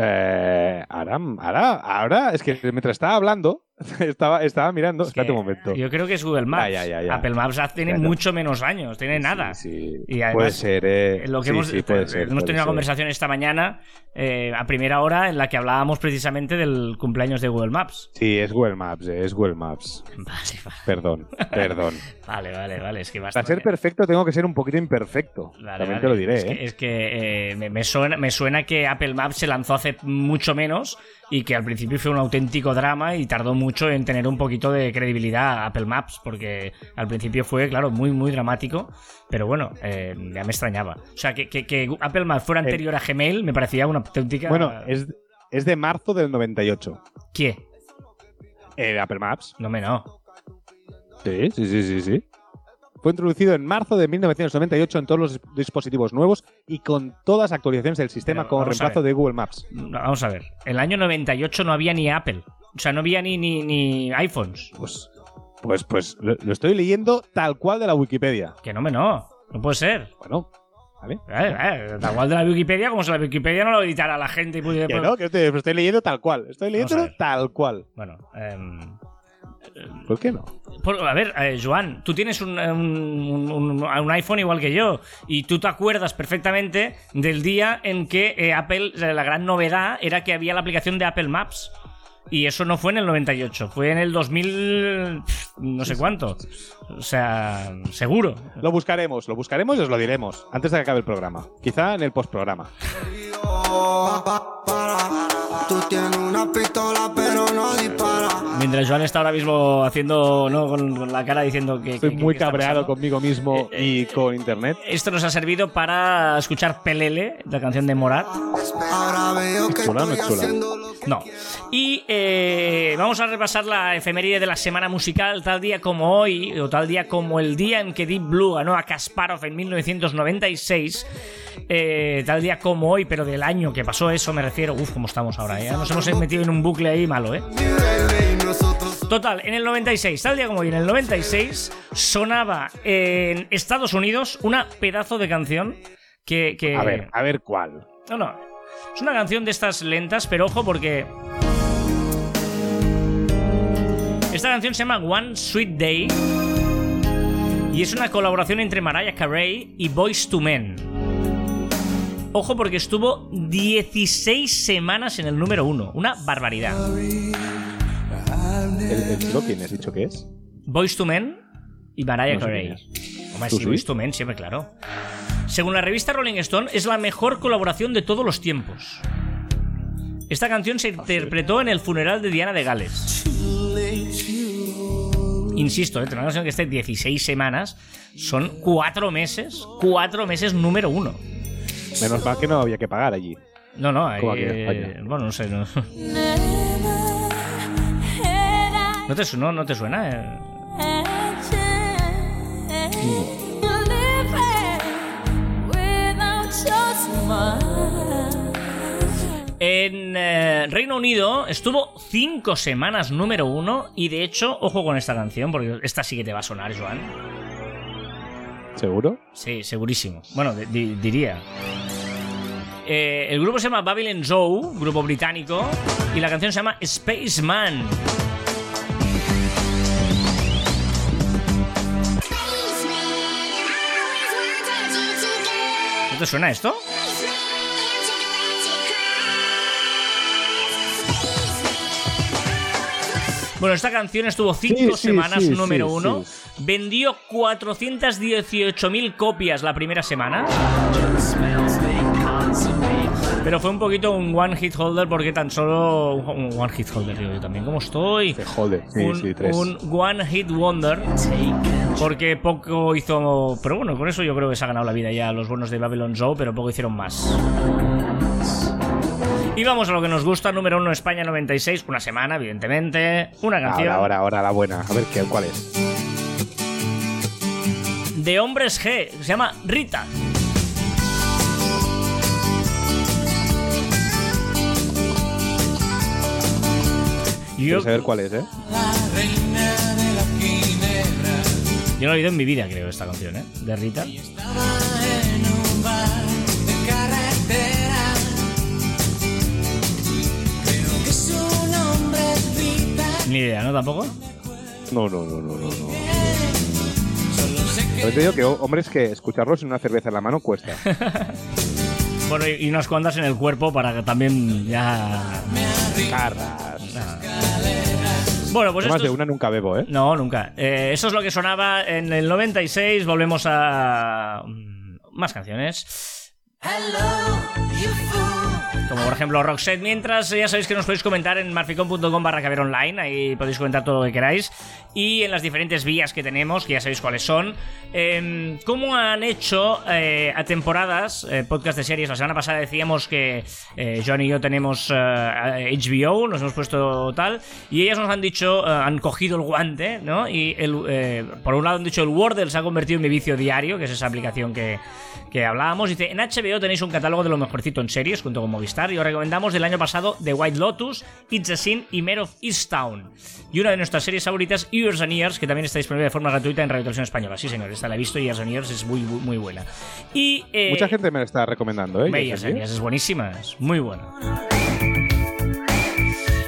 Eh, ahora, ahora, ahora, es que mientras estaba hablando, estaba, estaba mirando. Es Espérate un momento. Yo creo que es Google Maps. Ya, ya, ya. Apple Maps tiene mucho menos años, tiene nada. Sí, sí. Y además, puede ser, eh. Lo que Sí, hemos, puede eh, ser, hemos puede tenido una ser. conversación esta mañana eh, a primera hora en la que hablábamos precisamente del cumpleaños de Google Maps. Sí, es Google Maps, eh, es Google Maps. Vale, Perdón, perdón. vale, vale, vale. Es que. Para ser perfecto tengo que ser un poquito imperfecto. Vale, También vale. te lo diré, Es que, ¿eh? es que, eh, me, me suena, me suena que Apple Maps se lanzó hace mucho menos y que al principio fue un auténtico drama y tardó mucho en tener un poquito de credibilidad Apple Maps, porque al principio fue, claro, muy, muy dramático. Pero bueno, eh, ya me extrañaba. O sea, que, que- que Apple Maps fuera anterior a Gmail me parecía una auténtica. Eh, Bueno, es, es de marzo del 98. ¿Qué? Eh, Apple Maps. No me no. Sí, sí, sí, sí, sí. Fue introducido en marzo de 1998 en todos los dispositivos nuevos y con todas las actualizaciones del sistema Pero con reemplazo de Google Maps. No, Vamos a ver. El año 98 no había ni Apple. O sea, no había ni, ni, ni iPhones. Pues, pues, pues lo, lo estoy leyendo tal cual de la Wikipedia. Que no me no. No puede ser. Bueno, ¿vale? Eh, eh, tal cual de la Wikipedia, como si la Wikipedia no lo editara la gente y pudiera. Que no, que lo estoy leyendo tal cual. Estoy ver. tal cual. Bueno, em, ¿Por qué no? por- a ver, eh, Joan, tú tienes un, un- un- un iPhone igual que yo y tú te acuerdas perfectamente del día en que eh, Apple, eh, la gran novedad era que había la aplicación de Apple Maps. Y eso no fue en el 98, fue en el 2000, no sé cuánto. O sea, seguro. Lo buscaremos, lo buscaremos y os lo diremos antes de que acabe el programa. Quizá en el postprograma. Tú tienes una pistola pero no dispara. Mientras Joan está ahora mismo haciendo, ¿no? Con, con la cara diciendo que... Estoy que- muy que cabreado conmigo mismo Eh, y con internet. Esto nos ha servido para escuchar Pelele, la canción de Morat. Ahora veo que Chula, no es chula. haciendo lo que No. Y eh, vamos a repasar la efeméride de la semana musical, tal día como hoy, o tal día como el día en que Deep Blue ganó a Kasparov en 1996. Eh, tal día como hoy, pero del año que pasó eso, me refiero. Uf, cómo estamos ahora, ¿eh? Nos hemos metido en un bucle ahí malo, ¿eh? Total, en el 96, tal día como hoy, en el 96, sonaba en Estados Unidos una pedazo de canción que. que- A ver, a ver cuál. No, no. Es una canción de estas lentas, pero ojo porque. Esta canción se llama One Sweet Day. Y es una colaboración entre Mariah Carey y Boys to Men. Ojo porque estuvo 16 semanas en el número 1. Una barbaridad. ¿El, chico quién has dicho que es? Boys to Men y Mariah No Carey. Hombre, ¿Tú sí? Boyz II Men, siempre claro. Según la revista Rolling Stone, es la mejor colaboración de todos los tiempos. Esta canción Ah, se interpretó en el funeral de Diana de Gales. Insisto, ¿eh? una canción que esté 16 semanas son 4 meses. 4 meses número 1. Menos mal que no había que pagar allí. No, no, en eh, bueno, no sé. No, ¿No, te, no, no te suena? eh? En eh, Reino Unido estuvo 5 semanas número 1 y de hecho, ojo con esta canción porque esta sí que te va a sonar, Joan. ¿Seguro? Sí, segurísimo. Bueno, di- di- diría. Eh, el grupo se llama Babylon Zoo, grupo británico, y la canción se llama Spaceman. ¿No te suena esto? Bueno, esta canción estuvo 5 Sí, sí, semanas sí, número 1. Vendió 418.000 copias la primera semana. Pero fue un poquito un one hit holder porque tan solo. Un one hit holder, digo yo también. ¿Cómo estoy? Jode. Sí, un, sí, tres. un one hit wonder. Porque poco hizo. Pero bueno, con eso yo creo que se ha ganado la vida ya los buenos de Babylon Zoo, pero poco hicieron más. Y vamos a lo que nos gusta, número uno España 96, una semana, evidentemente. Una canción Ahora, ahora, ahora la buena. A ver ¿qué, cuál es. de Hombres G, se llama Rita. Quiero saber cuál es, ¿eh? yo no he oído en mi vida, creo, esta canción, ¿eh? De Rita. Ni idea. ¿no? Tampoco. No, no, no, no, no. no. Pero te digo que hombres que escucharlos sin una cerveza en la mano cuesta. Bueno, y, y unas cuantas en el cuerpo para que también ya. Carras. Bueno, pues Más esto de es- una nunca bebo, ¿eh? No, nunca. Eh, eso es lo que sonaba en el 96. Volvemos a. mm, Más canciones. Como por ejemplo Roxette. Mientras, ya sabéis que nos podéis comentar en marficon.com barra caber online. Ahí podéis comentar todo lo que queráis. Y en las diferentes vías que tenemos, que ya sabéis cuáles son. Eh, ¿Cómo han hecho eh, a temporadas eh, podcast de series? La semana pasada decíamos que eh, John y yo tenemos eh, HBO, nos hemos puesto tal. Y ellas nos han dicho, eh, han cogido el guante, ¿no? Y el, eh, por un lado han dicho el Wordle se ha convertido en mi vicio diario, que es esa aplicación que, que hablábamos. Dice, en HBO tenéis un catálogo de lo mejorcito en series junto con Movistar y os recomendamos del año pasado The White Lotus, It's a Sin y Mare of Easttown. Y una de nuestras series favoritas, Years and Years, que también está disponible de forma gratuita en Radio Televisión Española. Sí, señor, esta la he visto y Years and Years es muy, muy, muy buena. Y... eh, Mucha gente me la está recomendando, ¿eh? Years and. Years es buenísima, es muy buena.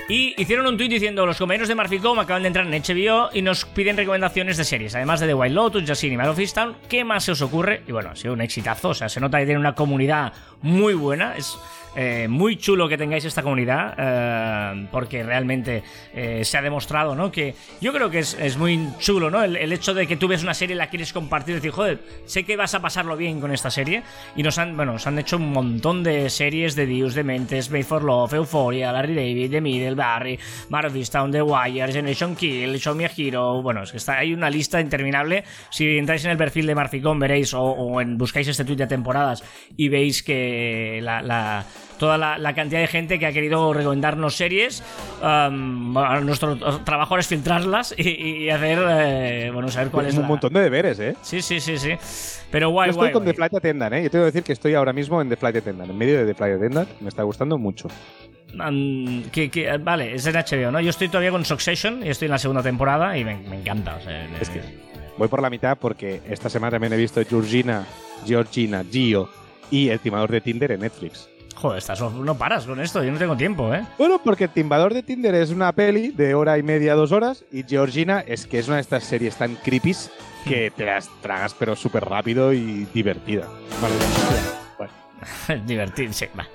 Y hicieron un tuit diciendo: Los compañeros de Marficom acaban de entrar en HBO y nos piden recomendaciones de series. Además de The Wild Lotus, Justin y Man of Easttown, ¿qué más se os ocurre? Y bueno, ha sido un exitazo. O sea, se nota que tiene una comunidad muy buena. Es eh, muy chulo que tengáis esta comunidad. eh, porque realmente eh, se ha demostrado, ¿no? Que yo creo que es, es muy chulo, ¿no? El, hecho de que tú ves una serie y la quieres compartir decir, joder, sé que vas a pasarlo bien con esta serie. Y nos han, bueno, nos han hecho un montón de series de Dios, de Mentes, Made for Love, Euphoria, Larry David, The Middle, Barry, Mar of Easttown, The Wire, Generation Kill, Show Me a Hero. Bueno, es que está, hay una lista interminable. Si entráis en el perfil de Marficón veréis, o, en, buscáis este tweet de temporadas y veis que la- toda la, la cantidad de gente que ha querido recomendarnos series. um, nuestro trabajo es filtrarlas y, y hacer, eh, bueno, saber cuál es un la... montón de deberes, ¿eh? Sí, sí, sí, sí. Pero guay, Yo estoy guay. con guay. The Flight Attendant, ¿eh? Yo tengo que decir que estoy ahora mismo en The Flight Attendant, en medio de The Flight Attendant. Me está gustando mucho. Que, que- vale, es en HBO, ¿no? Yo estoy todavía con Succession y estoy en la segunda temporada y me, me encanta. o sea, Es que voy por la mitad porque esta semana también he visto Georgina, Georgina, Gio y El timador de Tinder en Netflix. Joder, estás, no paras con esto, yo no tengo tiempo, ¿eh? Bueno, porque El timador de Tinder es una peli de hora y media, dos horas, y Georgina es que es una de estas series tan creepies que te las tragas pero súper rápido y divertida. Vale, bueno. Divertirse. va.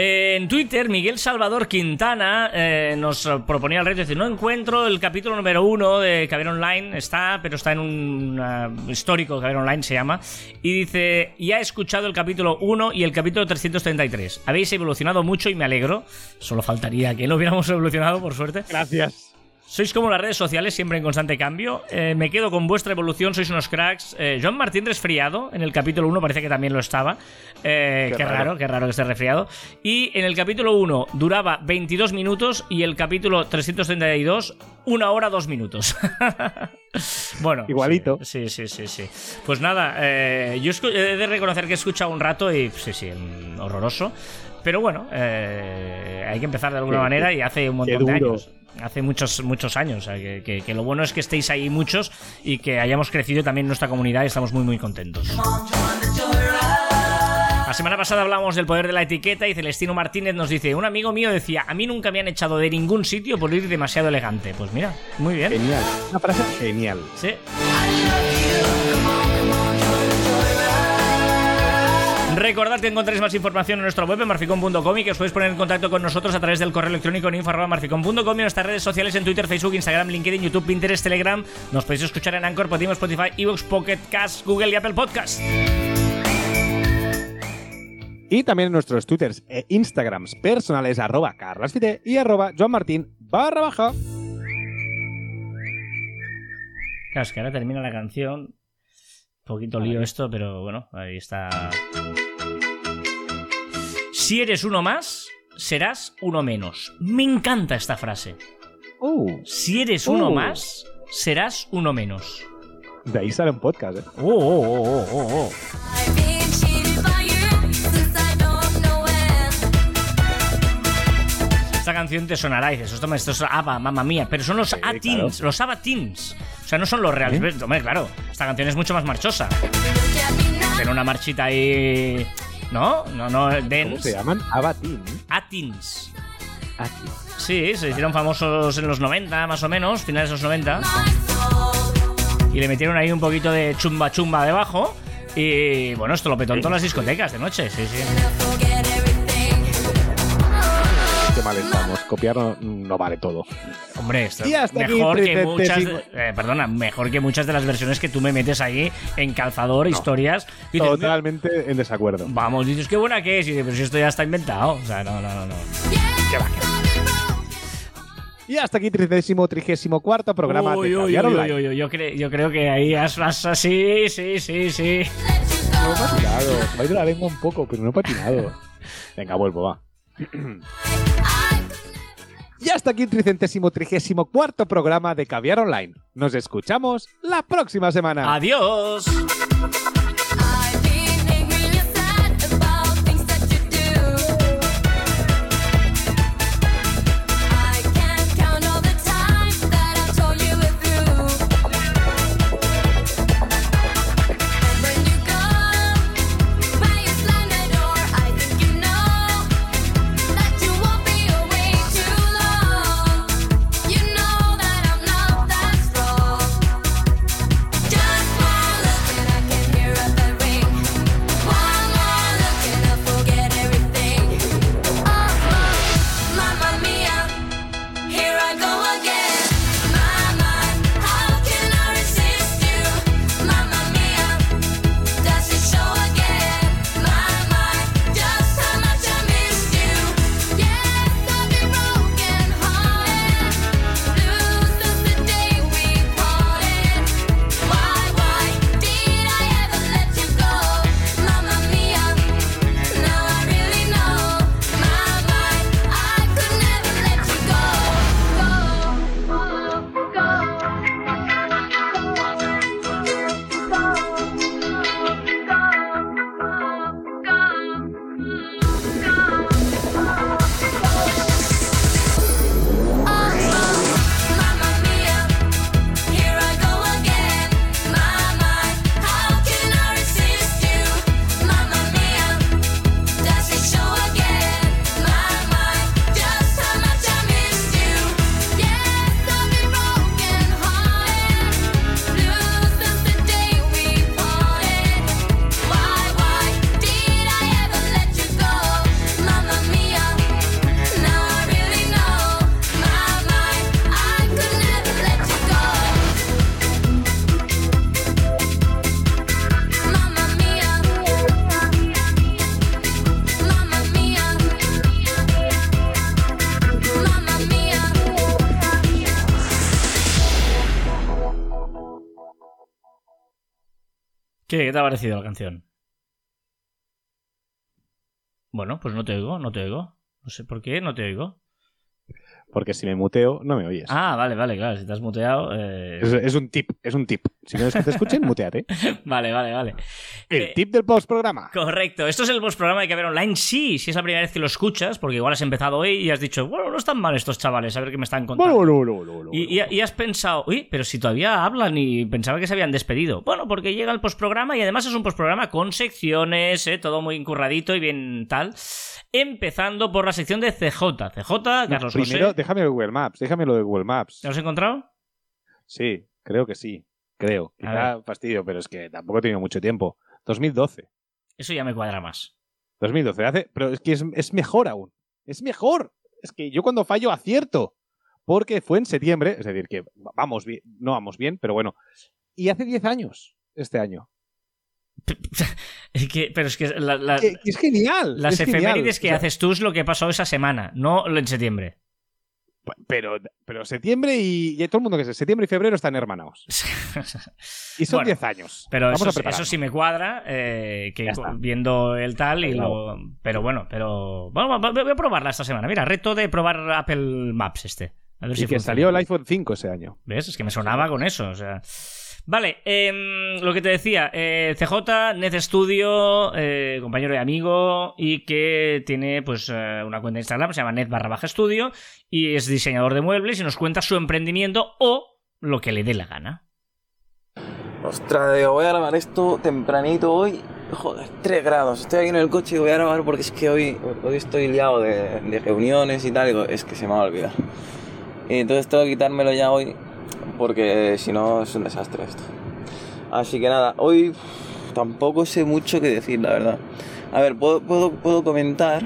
En Twitter, Miguel Salvador Quintana eh, nos proponía el reto. Dice: No encuentro el capítulo número uno de Caber Online. Está, pero está en un ah, histórico Caber Online, se llama. Y dice: Ya he escuchado el capítulo 1 y el capítulo 333. Habéis evolucionado mucho y me alegro. Solo faltaría que no hubiéramos evolucionado, por suerte. Gracias. Sois como las redes sociales, siempre en constante cambio. Eh, me quedo con vuestra evolución, sois unos cracks. Eh, Joan Martín resfriado, en el capítulo 1 parece que también lo estaba. Eh, qué, Qué raro. raro. qué raro que esté resfriado. Y en el capítulo 1 duraba 22 minutos y el capítulo 332, una hora, dos minutos. bueno. Igualito. Sí, sí, sí, sí. Pues nada, eh, yo he de reconocer que he escuchado un rato y sí, sí, horroroso. Pero bueno, hay que empezar de alguna manera y hace un montón de años. Hace muchos, muchos años. o sea, que, que- que lo bueno es que estéis ahí muchos y que hayamos crecido también en nuestra comunidad y estamos muy, muy contentos. La semana pasada hablamos del poder de la etiqueta y Celestino Martínez nos dice, un amigo mío decía, a mí nunca me han echado de ningún sitio por ir demasiado elegante. Pues mira, muy bien. Genial. Una frase genial. Sí. Recordad que encontráis más información en nuestra web marficon.com y que os podéis poner en contacto con nosotros a través del correo electrónico en info.marficon.com y en nuestras redes sociales en Twitter, Facebook, Instagram, LinkedIn, YouTube, Pinterest, Telegram. Nos podéis escuchar en Anchor, Podimo, Spotify, Evox, Pocket Cast, Google y Apple Podcast. Y también en nuestros twitters e instagrams personales arroba carlasfite y arroba joanmartin barra baja. Claro, es que ahora termina la canción. Un poquito lío esto, pero bueno, ahí está. Si eres uno más, serás uno menos. Me encanta esta frase. Uh, Si eres uno Uh. más, serás uno menos. de ahí sale un podcast, ¿eh? Oh, oh, oh, oh, oh, oh. Esta canción te sonará y dices, esto, esto es ABBA, mamma mía. Pero son los Sí, A-Teens, claro. los ABBA Teens. O sea, no son los reales. ¿Eh? Claro, esta canción es mucho más marchosa. Tiene una marchita ahí. ¿No? No, no, ¿Cómo dance. se llaman? Abatín. A-Teens. Aquí. Sí, Sí, se hicieron famosos en los 90, más o menos, finales de los 90. Y le metieron ahí un poquito de chumba chumba debajo. Y bueno, esto lo petó en todas las discotecas de noche, sí, sí. Qué mal estamos. Copiar no, no vale todo. Hombre, esto Y hasta aquí mejor que 30 muchas, eh, perdona, mejor que muchas de las versiones que tú me metes ahí en calzador, historias. Y dices, Totalmente en desacuerdo. Vamos, dices, qué buena que es. Y dices, pero si esto ya está inventado. O sea, no, no, no. no. Y hasta aquí 33 trigésimo cuarto programa Uy, de uy, uy, Online. uy, uy, Yo, cre- yo creo que ahí has, has así, sí, sí, sí. No he patinado. Me ha ido la lengua un poco, pero no he patinado. Venga, vuelvo, va. Y hasta aquí el tricentésimo trigésimo cuarto programa de Caviar Online. Nos escuchamos la próxima semana. Adiós. ¿Qué, te ha parecido la canción? Bueno, pues no te oigo, no te oigo. No sé por qué, no te oigo. Porque si me muteo, no me oyes. Ah, vale, vale, claro, si te has muteado. eh, Es, es un tip, es un tip. Si no quieres que te escuchen, muteate. Vale, vale, vale. El Eh, tip del postprograma. Correcto. Esto es el post programa de Caber Online. Sí, si es la primera vez que lo escuchas, porque igual has empezado hoy y has dicho, bueno, no están mal estos chavales, a ver qué me están contando. Bueno, bueno, bueno, bueno, Y, y- y has pensado, uy, pero si todavía hablan y pensaba que se habían despedido. Bueno, porque llega el postprograma y además es un postprograma con secciones, eh, todo muy encurradito y bien tal. Empezando por la sección de CJ. CJ, Carlos Primero, José. Déjame Google Maps. Déjame lo de Google Maps. ¿Te lo has encontrado? Sí, creo que sí. Creo. Quizá fastidio, pero es que tampoco he tenido mucho tiempo. 2012. Eso ya me cuadra más. 2012. Hace, pero es que es, es mejor aún. Es mejor. Es que yo cuando fallo acierto. Porque fue en septiembre. Es decir, que vamos bien. No vamos bien, pero bueno. Y hace 10 años. Este año. Es que- pero es que la- la- es genial. las es genial. efemérides que O sea, haces tú es lo que pasó esa semana, no en septiembre. Pero, pero septiembre y, y todo el mundo que sé, septiembre y febrero están hermanados. Y son Bueno, 10 años. Pero Vamos eso, a eso sí me cuadra, eh, que viendo el tal y lo... Pero bueno, pero... Bueno, voy a probarla esta semana. Mira, reto de probar Apple Maps este. A ver Y si que funciona. salió el iPhone 5 ese año. ¿Ves? Es que me sonaba con eso, o sea... Vale, em, lo que te decía, eh, CJ, Net Studio, eh, compañero y amigo, y que tiene pues eh, una cuenta de Instagram, se llama Net barra baja estudio, y es diseñador de muebles y nos cuenta su emprendimiento o lo que le dé la gana. Ostras, voy a grabar esto tempranito hoy Joder, 3 grados. Estoy aquí en el coche y voy a grabar porque es que hoy, hoy estoy liado de, reuniones y tal. Es que se me va a olvidar. Entonces tengo que quitármelo ya hoy porque si no es un desastre esto. Así que nada, hoy tampoco sé mucho que decir, la verdad. A ver, puedo, puedo, puedo comentar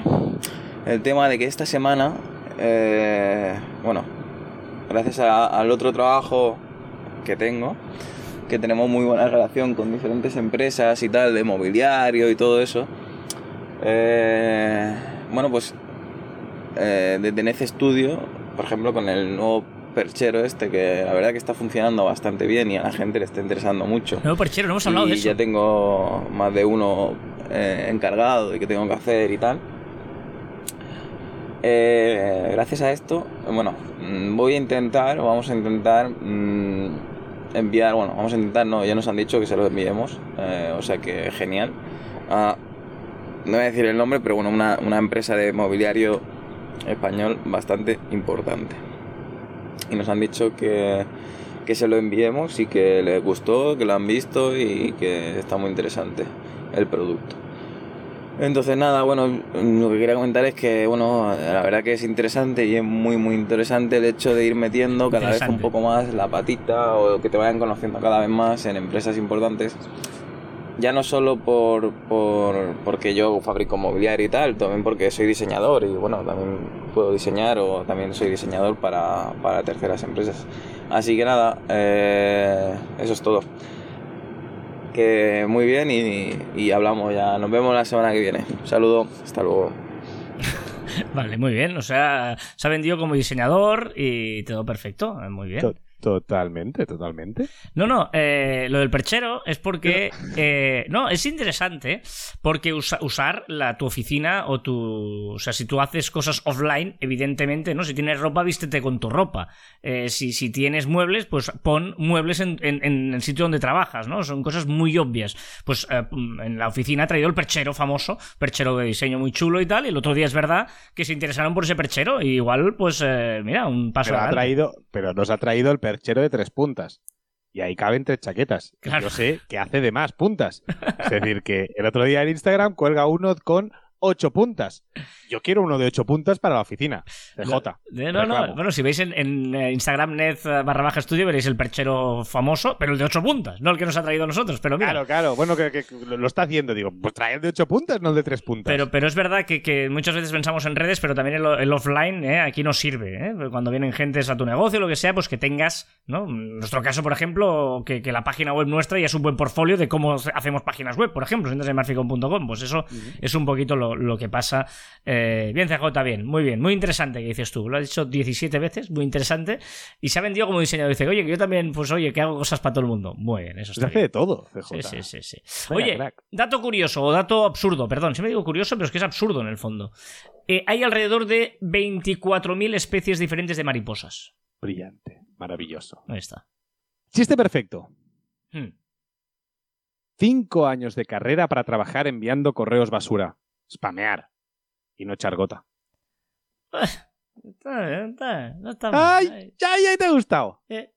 el tema de que esta semana, eh, bueno, gracias al otro trabajo que tengo, que tenemos muy buena relación con diferentes empresas y tal, de mobiliario y todo eso, eh, bueno, pues eh, desde Nece Studio, por ejemplo, con el nuevo perchero este, que la verdad que está funcionando bastante bien y a la gente le está interesando mucho. Nuevo perchero, no hemos hablado y de eso. ya tengo más de uno eh, encargado de que tengo que hacer y tal. Eh, gracias a esto, bueno, mm, voy a intentar, vamos a intentar mm, enviar, bueno, vamos a intentar, no, ya nos han dicho que se lo enviemos, eh, o sea que genial. a- no voy a decir el nombre, pero bueno, una, una empresa de mobiliario español bastante importante. Y nos han dicho que, que se lo enviemos y que les gustó, que lo han visto y que está muy interesante el producto. Entonces nada, bueno, lo que quería comentar es que, bueno, la verdad que es interesante y es muy, muy interesante el hecho de ir metiendo cada vez un poco más la patita o que te vayan conociendo cada vez más en empresas importantes. Ya no solo por, por porque yo fabrico mobiliario y tal, también porque soy diseñador y bueno, también puedo diseñar o también soy diseñador para, para terceras empresas. Así que nada, eh, eso es todo. Que muy bien y, y hablamos ya. Nos vemos la semana que viene. Un saludo, hasta luego. Vale, muy bien. O sea, se ha vendido como diseñador y todo perfecto. Muy bien. To- Totalmente, totalmente. No, no, eh, lo del perchero es porque. eh, no, es interesante porque usa- usar la, tu oficina o tu. O sea, si tú haces cosas offline, evidentemente, ¿no? Si tienes ropa, vístete con tu ropa. Eh, si, si tienes muebles, pues pon muebles en, en- en el sitio donde trabajas, ¿no? Son cosas muy obvias. Pues en la oficina ha traído el perchero famoso, perchero de diseño muy chulo y tal, y el otro día es verdad que se interesaron por ese perchero, y igual, pues, eh, mira, un paso Pero, ha traído, pero nos ha traído el perchero de tres puntas. Y ahí caben tres chaquetas. Claro. Yo sé que hace de más puntas. Es decir, que el otro día en Instagram cuelga uno con ocho puntas. Yo quiero uno de ocho puntas para la oficina. De- no, no, Reclamo. bueno, si veis en, en, eh, Instagram net eh, barra baja estudio veréis el perchero famoso, pero el de ocho puntas, no el que nos ha traído a nosotros, pero mira. Claro, claro. Bueno, que, que lo está haciendo. Digo, pues trae el de ocho puntas, no el de tres puntas. Pero, pero es verdad que, que muchas veces pensamos en redes, pero también el, el offline ¿eh? aquí nos sirve. ¿eh? Cuando vienen gentes a tu negocio, lo que sea, pues que tengas, ¿no? En nuestro caso, por ejemplo, que, que la página web nuestra ya es un buen portfolio de cómo hacemos páginas web, por ejemplo, si entras en marficon.com, pues eso es un poquito lo, lo que pasa. Eh, bien, CJ, bien, muy bien, muy interesante que dices tú. Lo has dicho 17 veces, muy interesante. Y se ha vendido como diseñador. Dice, oye, que yo también, pues oye, que hago cosas para todo el mundo. Muy bien, eso Se está hace de todo, CJ. Sí, sí, sí, sí. Oye, crack. dato curioso o dato absurdo, perdón, siempre digo curioso, pero es que es absurdo en el fondo. Eh, hay alrededor de 24.000 especies diferentes de mariposas. Brillante. Maravilloso. Ahí está. Chiste perfecto. Hmm. Cinco años de carrera para trabajar enviando correos basura. Spamear. Y no echar gota. Está bien, está bien, no está mal. ¡Ay! ¡Ya, ya te ha gustado! Eh,